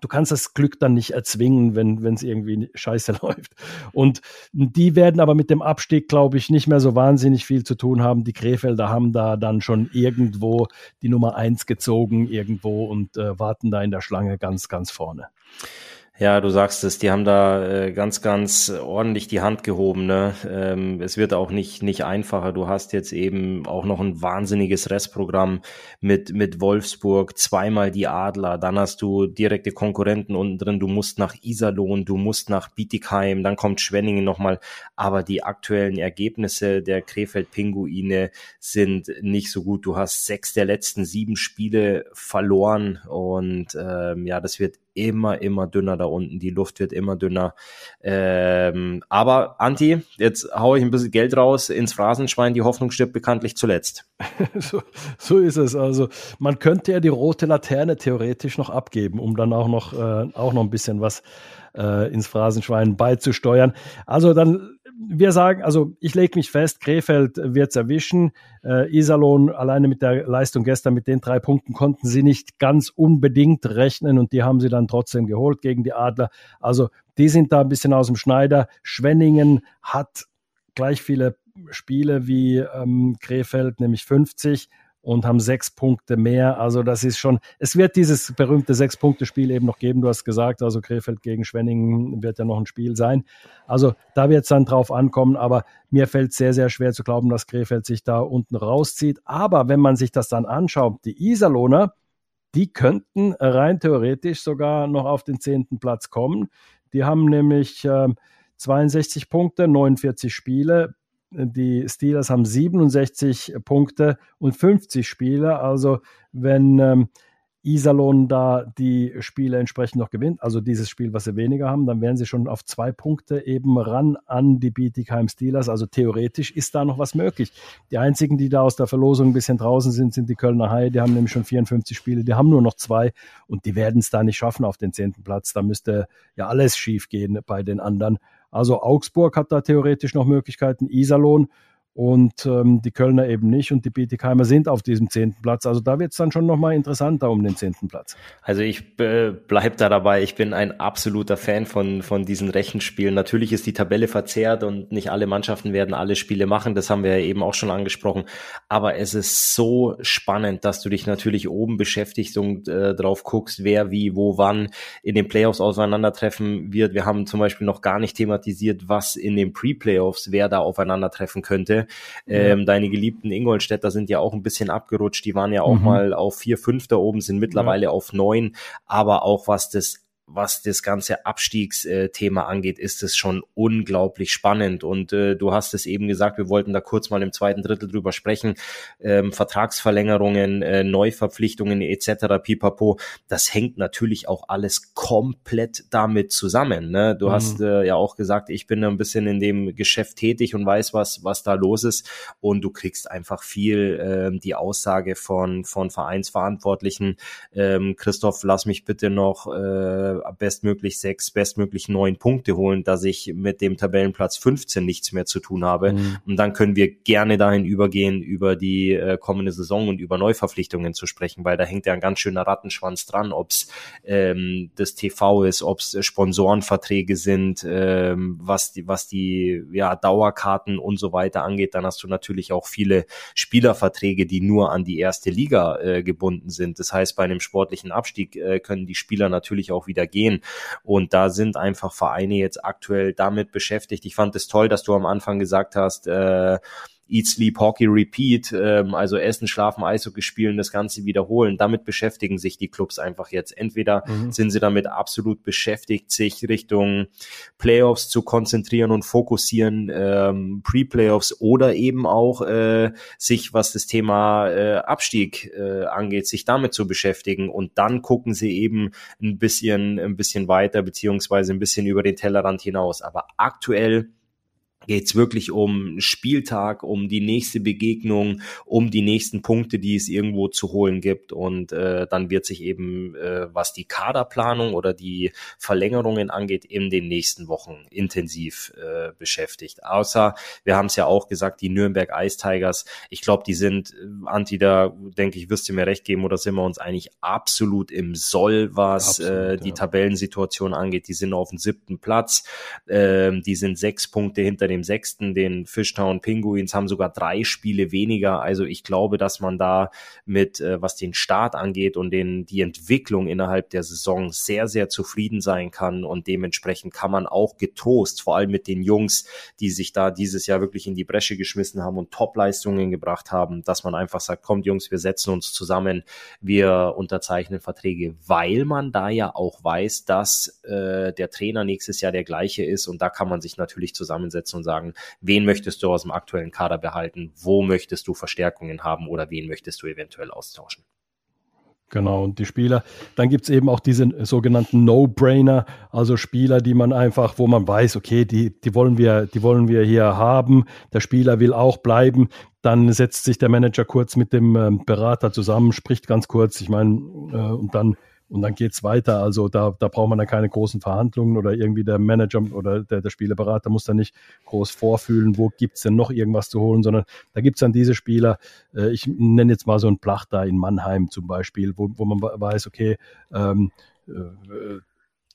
du kannst das Glück dann nicht erzwingen, wenn es irgendwie scheiße läuft. Und die werden aber mit dem Abstieg, glaube ich, nicht mehr so wahnsinnig viel zu tun haben. Die Krefelder haben da dann schon irgendwo die Nummer eins gezogen irgendwo und äh, warten da in der Schlange ganz, ganz vorne. Ja, du sagst es, die haben da äh, ganz, ganz ordentlich die Hand gehoben. Ne? Ähm, es wird auch nicht, nicht einfacher. Du hast jetzt eben auch noch ein wahnsinniges Restprogramm mit, mit Wolfsburg, zweimal die Adler, dann hast du direkte Konkurrenten unten drin. Du musst nach Iserlohn, du musst nach Bietigheim, dann kommt Schwenningen nochmal. Aber die aktuellen Ergebnisse der Krefeld-Pinguine sind nicht so gut. Du hast sechs der letzten sieben Spiele verloren und ähm, ja, das wird immer, immer dünner da unten. Die Luft wird immer dünner. Ähm, aber Anti, jetzt haue ich ein bisschen Geld raus ins Phrasenschwein. Die Hoffnung stirbt bekanntlich zuletzt. so, so ist es. Also man könnte ja die rote Laterne theoretisch noch abgeben, um dann auch noch, äh, auch noch ein bisschen was äh, ins Phrasenschwein beizusteuern. Also dann wir sagen, also ich lege mich fest, Krefeld wird es erwischen. Äh, Iserlohn alleine mit der Leistung gestern, mit den drei Punkten konnten sie nicht ganz unbedingt rechnen und die haben sie dann trotzdem geholt gegen die Adler. Also die sind da ein bisschen aus dem Schneider. Schwenningen hat gleich viele Spiele wie ähm, Krefeld, nämlich 50 und haben sechs Punkte mehr. Also das ist schon, es wird dieses berühmte Sechs-Punkte-Spiel eben noch geben. Du hast gesagt, also Krefeld gegen Schwenningen wird ja noch ein Spiel sein. Also da wird es dann drauf ankommen, aber mir fällt sehr, sehr schwer zu glauben, dass Krefeld sich da unten rauszieht. Aber wenn man sich das dann anschaut, die Iserlohner, die könnten rein theoretisch sogar noch auf den zehnten Platz kommen. Die haben nämlich äh, 62 Punkte, 49 Spiele. Die Steelers haben 67 Punkte und 50 Spiele. Also wenn ähm, Iserlohn da die Spiele entsprechend noch gewinnt, also dieses Spiel, was sie weniger haben, dann wären sie schon auf zwei Punkte eben ran an die Bietigheim Steelers. Also theoretisch ist da noch was möglich. Die einzigen, die da aus der Verlosung ein bisschen draußen sind, sind die Kölner Haie. Die haben nämlich schon 54 Spiele, die haben nur noch zwei und die werden es da nicht schaffen auf den zehnten Platz. Da müsste ja alles schief gehen bei den anderen. Also Augsburg hat da theoretisch noch Möglichkeiten, Iserlohn und ähm, die Kölner eben nicht und die Bietigheimer sind auf diesem zehnten Platz. Also da wird es dann schon nochmal interessanter um den zehnten Platz. Also ich äh, bleib da dabei. Ich bin ein absoluter Fan von, von diesen Rechenspielen. Natürlich ist die Tabelle verzerrt und nicht alle Mannschaften werden alle Spiele machen. Das haben wir ja eben auch schon angesprochen. Aber es ist so spannend, dass du dich natürlich oben beschäftigst und äh, drauf guckst, wer wie, wo, wann in den Playoffs auseinandertreffen wird. Wir haben zum Beispiel noch gar nicht thematisiert, was in den Pre-Playoffs, wer da aufeinandertreffen könnte. Ähm, Deine geliebten Ingolstädter sind ja auch ein bisschen abgerutscht. Die waren ja auch mhm. mal auf vier, fünf da oben, sind mittlerweile ja. auf neun. Aber auch was das was das ganze Abstiegsthema angeht, ist es schon unglaublich spannend. Und äh, du hast es eben gesagt, wir wollten da kurz mal im zweiten Drittel drüber sprechen. Ähm, Vertragsverlängerungen, äh, Neuverpflichtungen etc. pipapo, das hängt natürlich auch alles komplett damit zusammen. Ne? Du mhm. hast äh, ja auch gesagt, ich bin ein bisschen in dem Geschäft tätig und weiß, was, was da los ist. Und du kriegst einfach viel äh, die Aussage von, von Vereinsverantwortlichen, ähm, Christoph, lass mich bitte noch äh, bestmöglich sechs, bestmöglich neun Punkte holen, dass ich mit dem Tabellenplatz 15 nichts mehr zu tun habe. Mhm. Und dann können wir gerne dahin übergehen, über die äh, kommende Saison und über Neuverpflichtungen zu sprechen, weil da hängt ja ein ganz schöner Rattenschwanz dran, ob es ähm, das TV ist, ob es Sponsorenverträge sind, ähm, was die, was die ja, Dauerkarten und so weiter angeht. Dann hast du natürlich auch viele Spielerverträge, die nur an die erste Liga äh, gebunden sind. Das heißt, bei einem sportlichen Abstieg äh, können die Spieler natürlich auch wieder wieder gehen. Und da sind einfach Vereine jetzt aktuell damit beschäftigt. Ich fand es toll, dass du am Anfang gesagt hast, äh, Eat, Sleep, Hockey, Repeat, ähm, also Essen, Schlafen, Eishockey spielen, das Ganze wiederholen. Damit beschäftigen sich die Clubs einfach jetzt. Entweder mhm. sind sie damit absolut beschäftigt, sich Richtung Playoffs zu konzentrieren und fokussieren, ähm, Pre-Playoffs oder eben auch äh, sich, was das Thema äh, Abstieg äh, angeht, sich damit zu beschäftigen. Und dann gucken sie eben ein bisschen, ein bisschen weiter, beziehungsweise ein bisschen über den Tellerrand hinaus. Aber aktuell geht es wirklich um Spieltag, um die nächste Begegnung, um die nächsten Punkte, die es irgendwo zu holen gibt. Und äh, dann wird sich eben, äh, was die Kaderplanung oder die Verlängerungen angeht, in den nächsten Wochen intensiv äh, beschäftigt. Außer, wir haben es ja auch gesagt, die Nürnberg Ice Tigers, ich glaube, die sind, äh, Anti, da denke ich, wirst du mir recht geben, oder sind wir uns eigentlich absolut im Soll, was absolut, äh, die ja. Tabellensituation angeht. Die sind auf dem siebten Platz, äh, die sind sechs Punkte hinter dem sechsten, den Fishtown Penguins, haben sogar drei Spiele weniger. Also ich glaube, dass man da mit, äh, was den Start angeht und den, die Entwicklung innerhalb der Saison sehr, sehr zufrieden sein kann. Und dementsprechend kann man auch getrost, vor allem mit den Jungs, die sich da dieses Jahr wirklich in die Bresche geschmissen haben und Top-Leistungen gebracht haben, dass man einfach sagt, kommt Jungs, wir setzen uns zusammen, wir unterzeichnen Verträge, weil man da ja auch weiß, dass äh, der Trainer nächstes Jahr der gleiche ist und da kann man sich natürlich zusammensetzen und sagen, wen möchtest du aus dem aktuellen Kader behalten, wo möchtest du Verstärkungen haben oder wen möchtest du eventuell austauschen. Genau, und die Spieler, dann gibt es eben auch diese sogenannten No-Brainer, also Spieler, die man einfach, wo man weiß, okay, die, die wollen wir, die wollen wir hier haben, der Spieler will auch bleiben, dann setzt sich der Manager kurz mit dem ähm, Berater zusammen, spricht ganz kurz, ich meine, äh, und dann und dann geht's weiter. Also da, da braucht man dann keine großen Verhandlungen oder irgendwie der Manager oder der, der Spielerberater muss da nicht groß vorfühlen, wo gibt's denn noch irgendwas zu holen, sondern da gibt's dann diese Spieler, äh, ich nenne jetzt mal so einen Plach da in Mannheim zum Beispiel, wo, wo man weiß, okay, ähm, äh,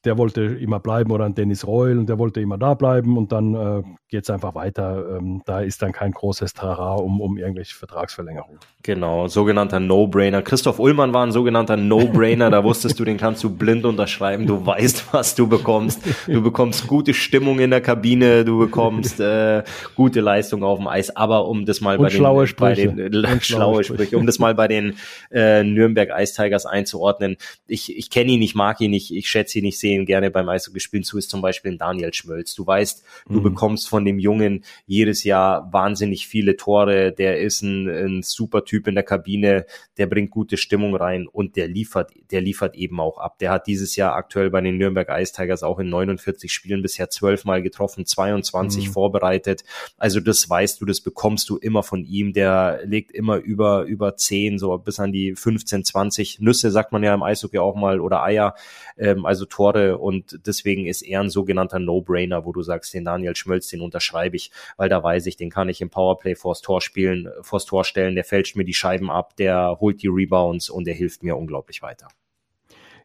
der wollte immer bleiben oder ein Dennis Reul und der wollte immer da bleiben und dann äh, geht es einfach weiter. Ähm, da ist dann kein großes Trara um, um irgendwelche Vertragsverlängerungen. Genau, sogenannter No-Brainer. Christoph Ullmann war ein sogenannter No-Brainer. Da wusstest du, den kannst du blind unterschreiben. Du weißt, was du bekommst. Du bekommst gute Stimmung in der Kabine. Du bekommst äh, gute Leistung auf dem Eis. Aber um das mal und bei schlaue den, bei den äh, schlaue Sprüche, um das mal bei den äh, Nürnberg Ice Tigers einzuordnen. Ich, ich kenne ihn, ich mag ihn nicht, ich schätze ihn, ich sehe ihn gerne beim Eishockey spielen zu, ist zum Beispiel ein Daniel Schmölz. Du weißt, du Mhm. bekommst von dem Jungen jedes Jahr wahnsinnig viele Tore. Der ist ein, ein super Typ in der Kabine, der bringt gute Stimmung rein und der liefert, der liefert eben auch ab. Der hat dieses Jahr aktuell bei den Nürnberg Ice Tigers auch in 49 Spielen bisher 12 Mal getroffen, 22 Mhm. vorbereitet. Also das weißt du, das bekommst du immer von ihm. Der legt immer über, über 10, so bis an die 15, 20 Nüsse, sagt man ja im Eishockey auch mal, oder Eier, ähm, also Tore. Und deswegen ist er ein sogenannter No-Brainer, wo du sagst, den Daniel Schmölz, den unterschreibe ich, weil da weiß ich, den kann ich im Powerplay vors Tor spielen, vors Tor stellen, der fälscht mir die Scheiben ab, der holt die Rebounds und der hilft mir unglaublich weiter.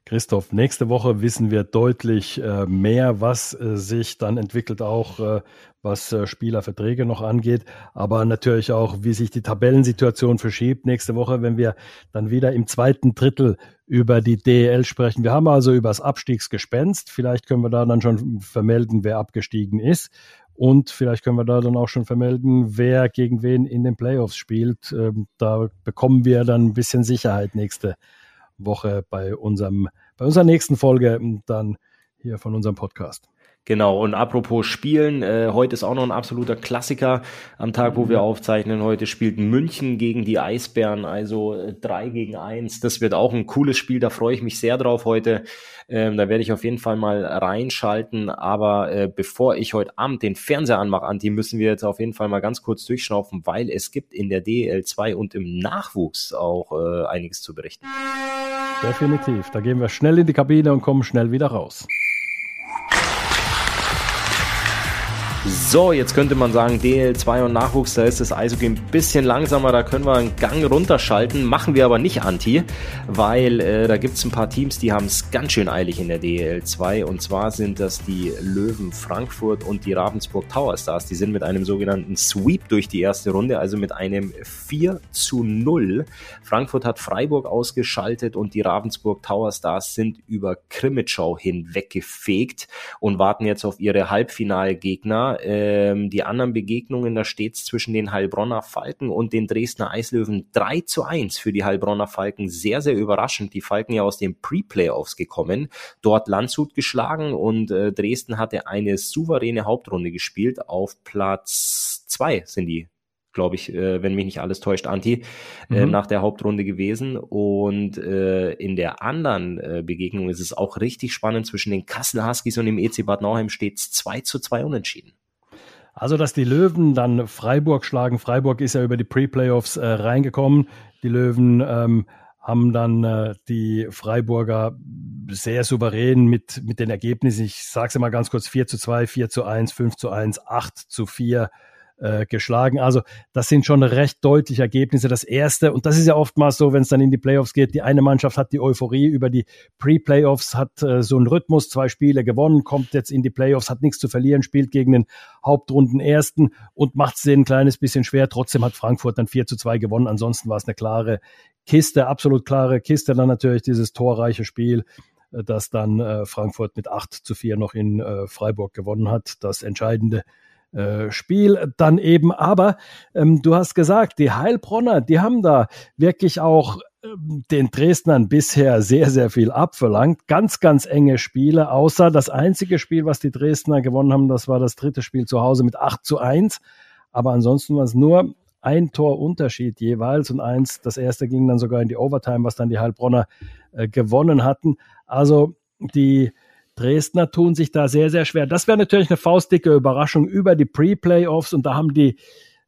Christoph, nächste Woche wissen wir deutlich äh, mehr, was äh, sich dann entwickelt, auch äh, was äh, Spielerverträge noch angeht, aber natürlich auch, wie sich die Tabellensituation verschiebt nächste Woche, wenn wir dann wieder im zweiten Drittel über die DEL sprechen. Wir haben also über das Abstiegsgespenst. Vielleicht können wir da dann schon vermelden, wer abgestiegen ist. Und vielleicht können wir da dann auch schon vermelden, wer gegen wen in den Playoffs spielt. Ähm, da bekommen wir dann ein bisschen Sicherheit nächste Woche bei unserem, bei unserer nächsten Folge dann hier von unserem Podcast. Genau, und apropos Spielen, äh, heute ist auch noch ein absoluter Klassiker am Tag, wo wir aufzeichnen. Heute spielt München gegen die Eisbären, also äh, drei gegen eins. Das wird auch ein cooles Spiel, da freue ich mich sehr drauf heute. Ähm, da werde ich auf jeden Fall mal reinschalten. Aber äh, bevor ich heute Abend den Fernseher anmache, Anti, müssen wir jetzt auf jeden Fall mal ganz kurz durchschnaufen, weil es gibt in der DL2 und im Nachwuchs auch äh, einiges zu berichten. Definitiv. Da gehen wir schnell in die Kabine und kommen schnell wieder raus. So, jetzt könnte man sagen, DL2 und Nachwuchs, da ist das Eishockey ein bisschen langsamer, da können wir einen Gang runterschalten, machen wir aber nicht, Anti, weil äh, da gibt's ein paar Teams, die haben es ganz schön eilig in der DL2 und zwar sind das die Löwen Frankfurt und die Ravensburg Tower Stars, die sind mit einem sogenannten Sweep durch die erste Runde, also mit einem 4 zu 0. Frankfurt hat Freiburg ausgeschaltet und die Ravensburg Tower Stars sind über Krimitschau hinweggefegt und warten jetzt auf ihre Halbfinalgegner. Ähm, die anderen Begegnungen, da steht es zwischen den Heilbronner Falken und den Dresdner Eislöwen 3 zu 1 für die Heilbronner Falken. Sehr, sehr überraschend. Die Falken ja aus den Pre-Playoffs gekommen, dort Landshut geschlagen und äh, Dresden hatte eine souveräne Hauptrunde gespielt. Auf Platz 2 sind die glaube ich, äh, wenn mich nicht alles täuscht, Anti, äh, Mhm. nach der Hauptrunde gewesen. Und äh, in der anderen äh, Begegnung ist es auch richtig spannend. Zwischen den Kassel Huskies und dem EC Bad Nauheim steht es 2 zu 2 unentschieden. Also, dass die Löwen dann Freiburg schlagen. Freiburg ist ja über die Pre-Playoffs äh, reingekommen. Die Löwen ähm, haben dann äh, die Freiburger sehr souverän mit, mit den Ergebnissen, ich sage es mal ganz kurz, 4 zu 2, 4 zu 1, 5 zu 1, 8 zu 4 äh, geschlagen. Also das sind schon recht deutliche Ergebnisse. Das erste, und das ist ja oftmals so, wenn es dann in die Playoffs geht, die eine Mannschaft hat die Euphorie über die Pre-Playoffs, hat äh, so einen Rhythmus, zwei Spiele gewonnen, kommt jetzt in die Playoffs, hat nichts zu verlieren, spielt gegen den Hauptrunden Ersten und macht es denen ein kleines bisschen schwer. Trotzdem hat Frankfurt dann 4 zu 2 gewonnen. Ansonsten war es eine klare Kiste, absolut klare Kiste. Dann natürlich dieses torreiche Spiel äh, das dann äh, Frankfurt mit 8 zu 4 noch in äh, Freiburg gewonnen hat. Das entscheidende äh, Spiel dann eben. Aber ähm, du hast gesagt, die Heilbronner, die haben da wirklich auch ähm, den Dresdnern bisher sehr, sehr viel abverlangt. Ganz, ganz enge Spiele, außer das einzige Spiel, was die Dresdner gewonnen haben, das war das dritte Spiel zu Hause mit 8 zu 1. Aber ansonsten war es nur ein Torunterschied jeweils und eins, das erste ging dann sogar in die Overtime, was dann die Heilbronner äh, gewonnen hatten. Also die Dresdner tun sich da sehr, sehr schwer. Das wäre natürlich eine faustdicke Überraschung über die Pre-Playoffs und da haben die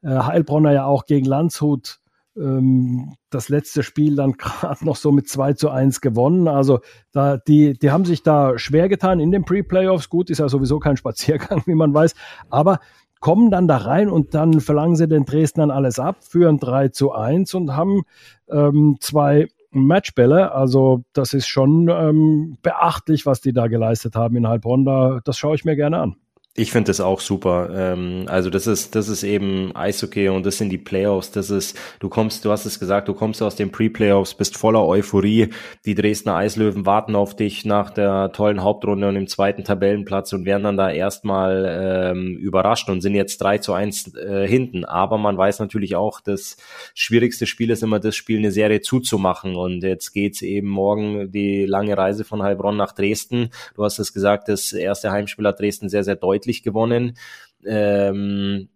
äh, Heilbronner ja auch gegen Landshut ähm, das letzte Spiel dann gerade noch so mit 2 zu 1 gewonnen. Also da, die, die haben sich da schwer getan in den Pre-Playoffs. Gut, ist ja sowieso kein Spaziergang, wie man weiß. Aber kommen dann da rein und dann verlangen sie den Dresdnern alles ab, führen 3 zu 1 und haben ähm, zwei Matchbälle. Also das ist schon ähm, beachtlich, was die da geleistet haben in Heilbronn. Da, das schaue ich mir gerne an. Ich finde das auch super. Ähm, also das ist, das ist eben Eishockey und das sind die Playoffs. Das ist, du kommst, du hast es gesagt, du kommst aus den Pre-Playoffs, bist voller Euphorie. Die Dresdner Eislöwen warten auf dich nach der tollen Hauptrunde und im zweiten Tabellenplatz und werden dann da erstmal ähm, überrascht und sind jetzt 3 zu 1 äh, hinten. Aber man weiß natürlich auch, das schwierigste Spiel ist immer das Spiel, eine Serie zuzumachen. Und jetzt geht's eben morgen die lange Reise von Heilbronn nach Dresden. Du hast es gesagt, das erste Heimspiel hat Dresden sehr, sehr deutlich deutlich gewonnen. Ähm,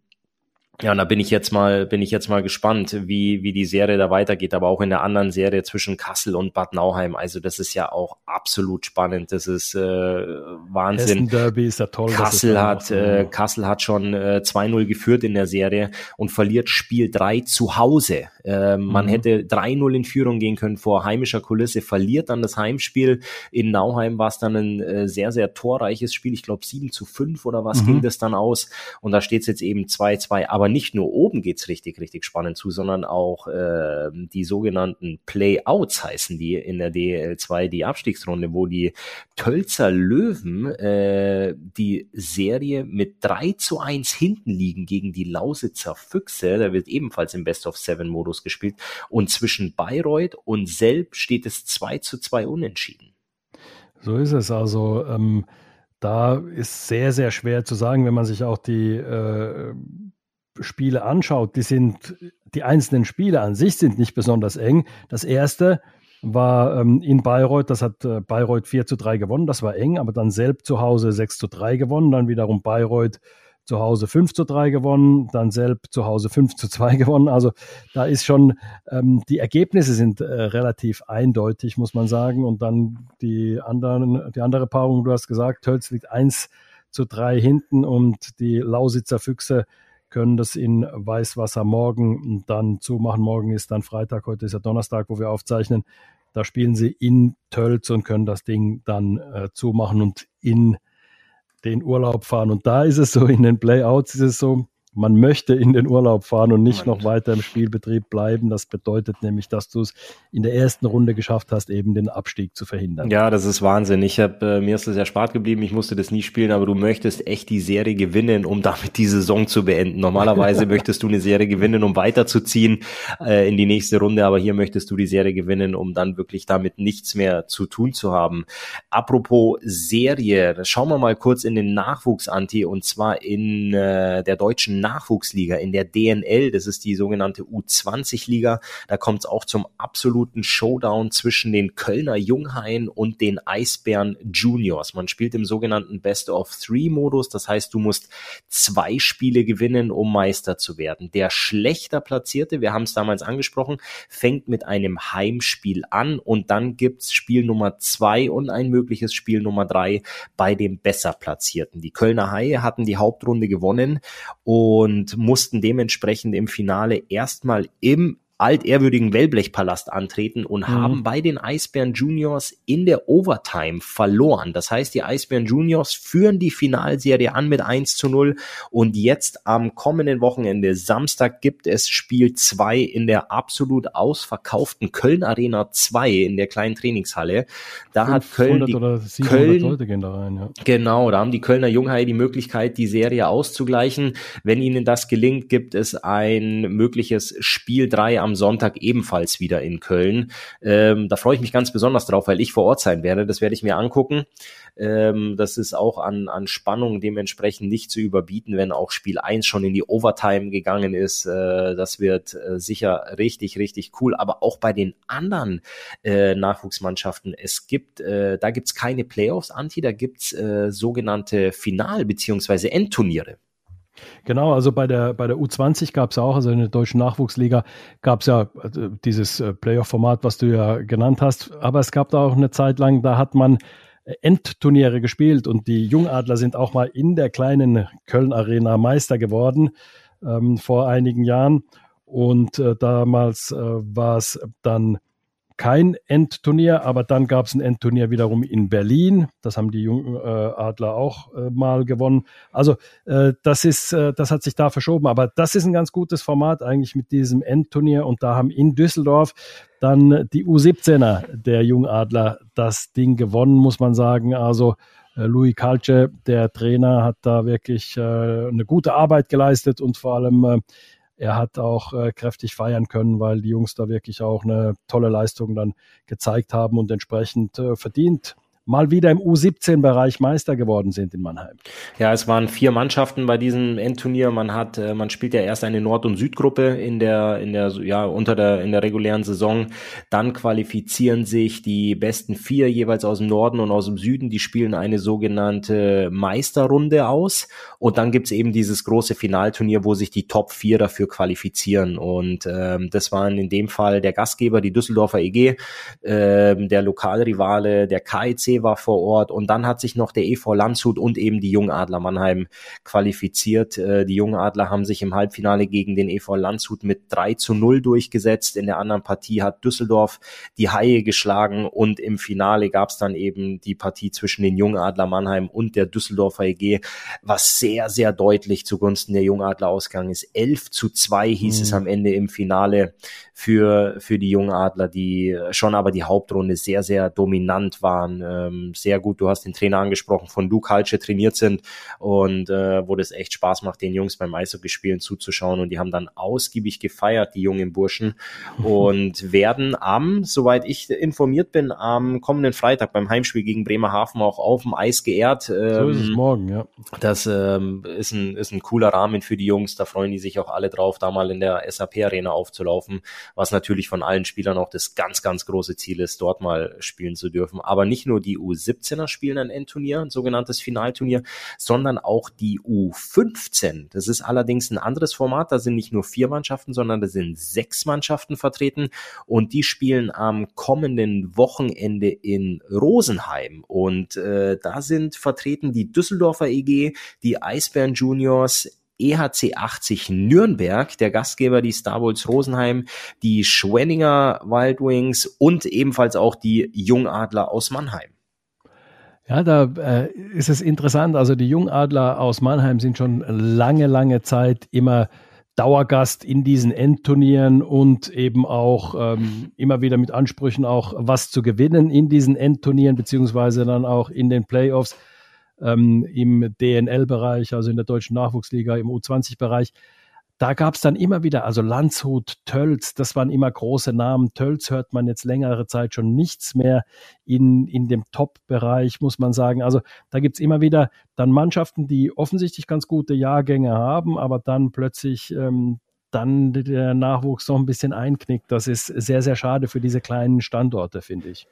ja, und da bin ich jetzt mal, bin ich jetzt mal gespannt, wie, wie die Serie da weitergeht, aber auch in der anderen Serie zwischen Kassel und Bad Nauheim. Also das ist ja auch absolut spannend. Das ist äh, Wahnsinn. Hessen Derby ist ja toll. Kassel hat, äh, Kassel hat schon äh, 2-0 geführt in der Serie und verliert Spiel 3 zu Hause. Äh, man mhm. hätte 3-0 in Führung gehen können vor heimischer Kulisse, verliert dann das Heimspiel. In Nauheim war es dann ein äh, sehr, sehr torreiches Spiel. Ich glaube 7 zu 5 oder was mhm. ging das dann aus. Und da steht es jetzt eben 2-2. Aber aber nicht nur oben geht's richtig, richtig spannend zu, sondern auch äh, die sogenannten Playouts heißen die in der DL2, die Abstiegsrunde, wo die Tölzer Löwen äh, die Serie mit 3 zu 1 hinten liegen gegen die Lausitzer Füchse. Da wird ebenfalls im Best Modus gespielt. Und zwischen Bayreuth und Selb steht es 2 zu 2 unentschieden. So ist es. Also ähm, da ist sehr, sehr schwer zu sagen, wenn man sich auch die äh, Spiele anschaut, die sind, die einzelnen Spiele an sich sind nicht besonders eng. Das erste war ähm, in Bayreuth, das hat äh, Bayreuth 4 zu 3 gewonnen, das war eng, aber dann selbst zu Hause 6 zu 3 gewonnen, dann wiederum Bayreuth zu Hause 5 zu 3 gewonnen, dann selbst zu Hause 5 zu 2 gewonnen. Also da ist schon, ähm, die Ergebnisse sind äh, relativ eindeutig, muss man sagen. Und dann die anderen, die andere Paarung, du hast gesagt, Tölz liegt 1 zu 3 hinten und die Lausitzer Füchse können das in Weißwasser morgen dann zumachen. Morgen ist dann Freitag, heute ist ja Donnerstag, wo wir aufzeichnen. Da spielen sie in Tölz und können das Ding dann äh, zumachen und in den Urlaub fahren. Und da ist es so, in den Playouts ist es so, man möchte in den Urlaub fahren und nicht noch weiter im Spielbetrieb bleiben. Das bedeutet nämlich, dass du es in der ersten Runde geschafft hast, eben den Abstieg zu verhindern. Ja, das ist Wahnsinn. Ich habe äh, mir ist das erspart geblieben. Ich musste das nie spielen, aber du möchtest echt die Serie gewinnen, um damit die Saison zu beenden. Normalerweise möchtest du eine Serie gewinnen, um weiterzuziehen äh, in die nächste Runde, aber hier möchtest du die Serie gewinnen, um dann wirklich damit nichts mehr zu tun zu haben. Apropos Serie, schauen wir mal kurz in den Nachwuchs, Anti, und zwar in äh, der deutschen Nachwuchsliga, in der DNL, das ist die sogenannte U20-Liga. Da kommt es auch zum absoluten Showdown zwischen den Kölner Junghaien und den Eisbären Juniors. Man spielt im sogenannten Best of Three-Modus, das heißt, du musst zwei Spiele gewinnen, um Meister zu werden. Der schlechter Platzierte, wir haben es damals angesprochen, fängt mit einem Heimspiel an und dann gibt's Spiel Nummer zwei und ein mögliches Spiel Nummer drei bei dem besser Platzierten. Die Kölner Haie hatten die Hauptrunde gewonnen und und mussten dementsprechend im Finale erstmal im altehrwürdigen Wellblechpalast antreten und mhm. haben bei den Eisbären Juniors in der Overtime verloren. Das heißt, die Eisbären Juniors führen die Finalserie an mit 1 zu 0 und jetzt am kommenden Wochenende, Samstag, gibt es Spiel 2 in der absolut ausverkauften Köln Arena 2 in der kleinen Trainingshalle. Da hat Köln die Köln, Leute gehen da rein, ja. Genau, da haben die Kölner Junghaie die Möglichkeit, die Serie auszugleichen. Wenn ihnen das gelingt, gibt es ein mögliches Spiel 3 am am Sonntag ebenfalls wieder in Köln. Ähm, da freue ich mich ganz besonders drauf, weil ich vor Ort sein werde. Das werde ich mir angucken. Ähm, das ist auch an, an Spannung dementsprechend nicht zu überbieten, wenn auch Spiel 1 schon in die Overtime gegangen ist. Äh, das wird äh, sicher richtig, richtig cool. Aber auch bei den anderen äh, Nachwuchsmannschaften, es gibt, äh, da gibt's keine Playoffs, Anti, da gibt's äh, sogenannte Final- beziehungsweise Endturniere. Genau, also bei der, bei der U20 gab es auch, also in der deutschen Nachwuchsliga gab es ja also dieses äh, Playoff-Format, was du ja genannt hast, aber es gab da auch eine Zeit lang, da hat man äh, Endturniere gespielt und die Jungadler sind auch mal in der kleinen Köln-Arena Meister geworden ähm, vor einigen Jahren. Und äh, damals äh, war es dann kein Endturnier, aber dann gab es ein Endturnier wiederum in Berlin. Das haben die jungen äh, Adler auch äh, mal gewonnen. Also äh, das ist, äh, das hat sich da verschoben. Aber das ist ein ganz gutes Format eigentlich mit diesem Endturnier. Und da haben in Düsseldorf dann die U17er der Jungadler das Ding gewonnen, muss man sagen. Also äh, Louis Calce, der Trainer, hat da wirklich äh, eine gute Arbeit geleistet und vor allem er hat auch äh, kräftig feiern können, weil die Jungs da wirklich auch eine tolle Leistung dann gezeigt haben und entsprechend äh, verdient mal wieder im U17-Bereich Meister geworden sind in Mannheim. Ja, es waren vier Mannschaften bei diesem Endturnier. Man hat, äh, man spielt ja erst eine Nord- und Südgruppe in der, in der, ja, unter der, in der regulären Saison. Dann qualifizieren sich die besten vier jeweils aus dem Norden und aus dem Süden. Die spielen eine sogenannte Meisterrunde aus. Und dann gibt's eben dieses große Finalturnier, wo sich die Top vier dafür qualifizieren. Und ähm, das waren in dem Fall der Gastgeber, die Düsseldorfer EG, ähm, der Lokalrivale, der KIC war vor Ort und dann hat sich noch der EV Landshut und eben die Jungadler Mannheim qualifiziert. Äh, die Jungadler haben sich im Halbfinale gegen den EV Landshut mit 3 zu 0 durchgesetzt. In der anderen Partie hat Düsseldorf die Haie geschlagen und im Finale gab es dann eben die Partie zwischen den Jungadler Mannheim und der Düsseldorfer EG, was sehr, sehr deutlich zugunsten der Jungadler ausgegangen ist. 11 zu 2 hieß mhm. es am Ende im Finale für, für die Jungadler, die schon aber die Hauptrunde sehr, sehr dominant waren. Ähm, sehr gut, du hast den Trainer angesprochen, von Luke Halsche trainiert sind und äh, wo das echt Spaß macht, den Jungs beim Eishockey-Spielen zuzuschauen und die haben dann ausgiebig gefeiert, die jungen Burschen und werden am, soweit ich informiert bin, am kommenden Freitag beim Heimspiel gegen Bremerhaven auch auf dem Eis geehrt. Ähm, so ist es ähm, morgen, ja. Das ähm, ist, ein, ist ein cooler Rahmen für die Jungs, da freuen die sich auch alle drauf, da mal in der SAP-Arena aufzulaufen was natürlich von allen Spielern auch das ganz, ganz große Ziel ist, dort mal spielen zu dürfen. Aber nicht nur die U17er spielen ein Endturnier, ein sogenanntes Finalturnier, sondern auch die U15. Das ist allerdings ein anderes Format. Da sind nicht nur vier Mannschaften, sondern da sind sechs Mannschaften vertreten und die spielen am kommenden Wochenende in Rosenheim. Und äh, da sind vertreten die Düsseldorfer EG, die Eisbären Juniors, EHC 80 Nürnberg, der Gastgeber die Star Wars Rosenheim, die Schwenninger Wild Wings und ebenfalls auch die Jungadler aus Mannheim. Ja, da äh, ist es interessant. Also die Jungadler aus Mannheim sind schon lange, lange Zeit immer Dauergast in diesen Endturnieren und eben auch ähm, immer wieder mit Ansprüchen auch was zu gewinnen in diesen Endturnieren, beziehungsweise dann auch in den Playoffs ähm, im DNL-Bereich, also in der deutschen Nachwuchsliga, im U20-Bereich. Da gab es dann immer wieder, also Landshut, Tölz, das waren immer große Namen. Tölz hört man jetzt längere Zeit schon nichts mehr in, in dem Top-Bereich, muss man sagen. Also da gibt's immer wieder dann Mannschaften, die offensichtlich ganz gute Jahrgänge haben, aber dann plötzlich ähm, dann der Nachwuchs noch ein bisschen einknickt. Das ist sehr, sehr schade für diese kleinen Standorte, finde ich.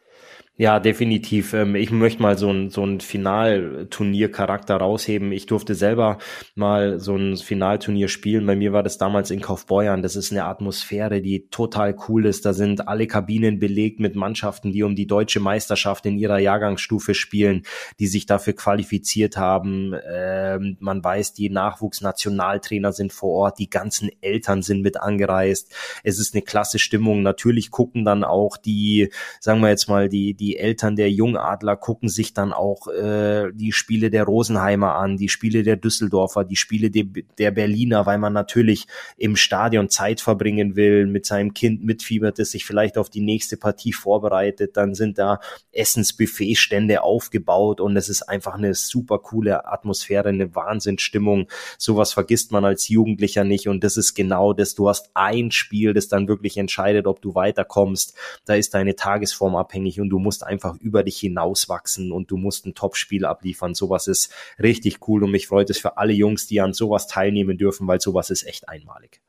Ja, definitiv. Ähm, ich möchte mal so ein, so ein Finalturnier-Charakter rausheben. Ich durfte selber mal so ein Finalturnier spielen. Bei mir war das damals in Kaufbeuern. Das ist eine Atmosphäre, die total cool ist. Da sind alle Kabinen belegt mit Mannschaften, die um die deutsche Meisterschaft in ihrer Jahrgangsstufe spielen, die sich dafür qualifiziert haben. Ähm, man weiß, die Nachwuchsnationaltrainer sind vor Ort, die ganzen Eltern sind mit angereist. Es ist eine klasse Stimmung. Natürlich gucken dann auch die, sagen wir jetzt mal, die, die Eltern der Jungadler gucken sich dann auch äh, die Spiele der Rosenheimer an, die Spiele der Düsseldorfer, die Spiele de, der Berliner, weil man natürlich im Stadion Zeit verbringen will, mit seinem Kind mitfiebert, es sich vielleicht auf die nächste Partie vorbereitet, dann sind da Essensbuffetstände aufgebaut und es ist einfach eine super coole Atmosphäre, eine Wahnsinnsstimmung. Sowas vergisst man als Jugendlicher nicht und das ist genau das. Du hast ein Spiel, das dann wirklich entscheidet, ob du weiterkommst. Da ist deine Tagesform abhängig und du musst einfach über dich hinauswachsen und du musst ein Top-Spiel abliefern. Sowas ist richtig cool und mich freut es für alle Jungs, die an sowas teilnehmen dürfen, weil sowas ist echt einmalig.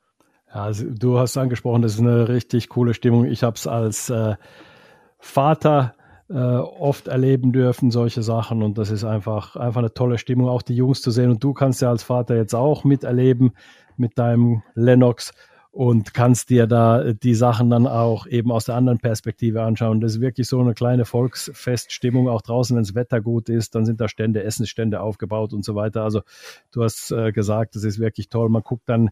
Ja, also du hast angesprochen, das ist eine richtig coole Stimmung. Ich habe es als äh, Vater äh, oft erleben dürfen, solche Sachen. Und das ist einfach, einfach eine tolle Stimmung, auch die Jungs zu sehen. Und du kannst ja als Vater jetzt auch miterleben mit deinem Lennox und kannst dir da die Sachen dann auch eben aus der anderen Perspektive anschauen. Das ist wirklich so eine kleine Volksfeststimmung, auch draußen, wenn das Wetter gut ist, dann sind da Stände, Essensstände aufgebaut und so weiter. Also du hast äh, gesagt, das ist wirklich toll. Man guckt dann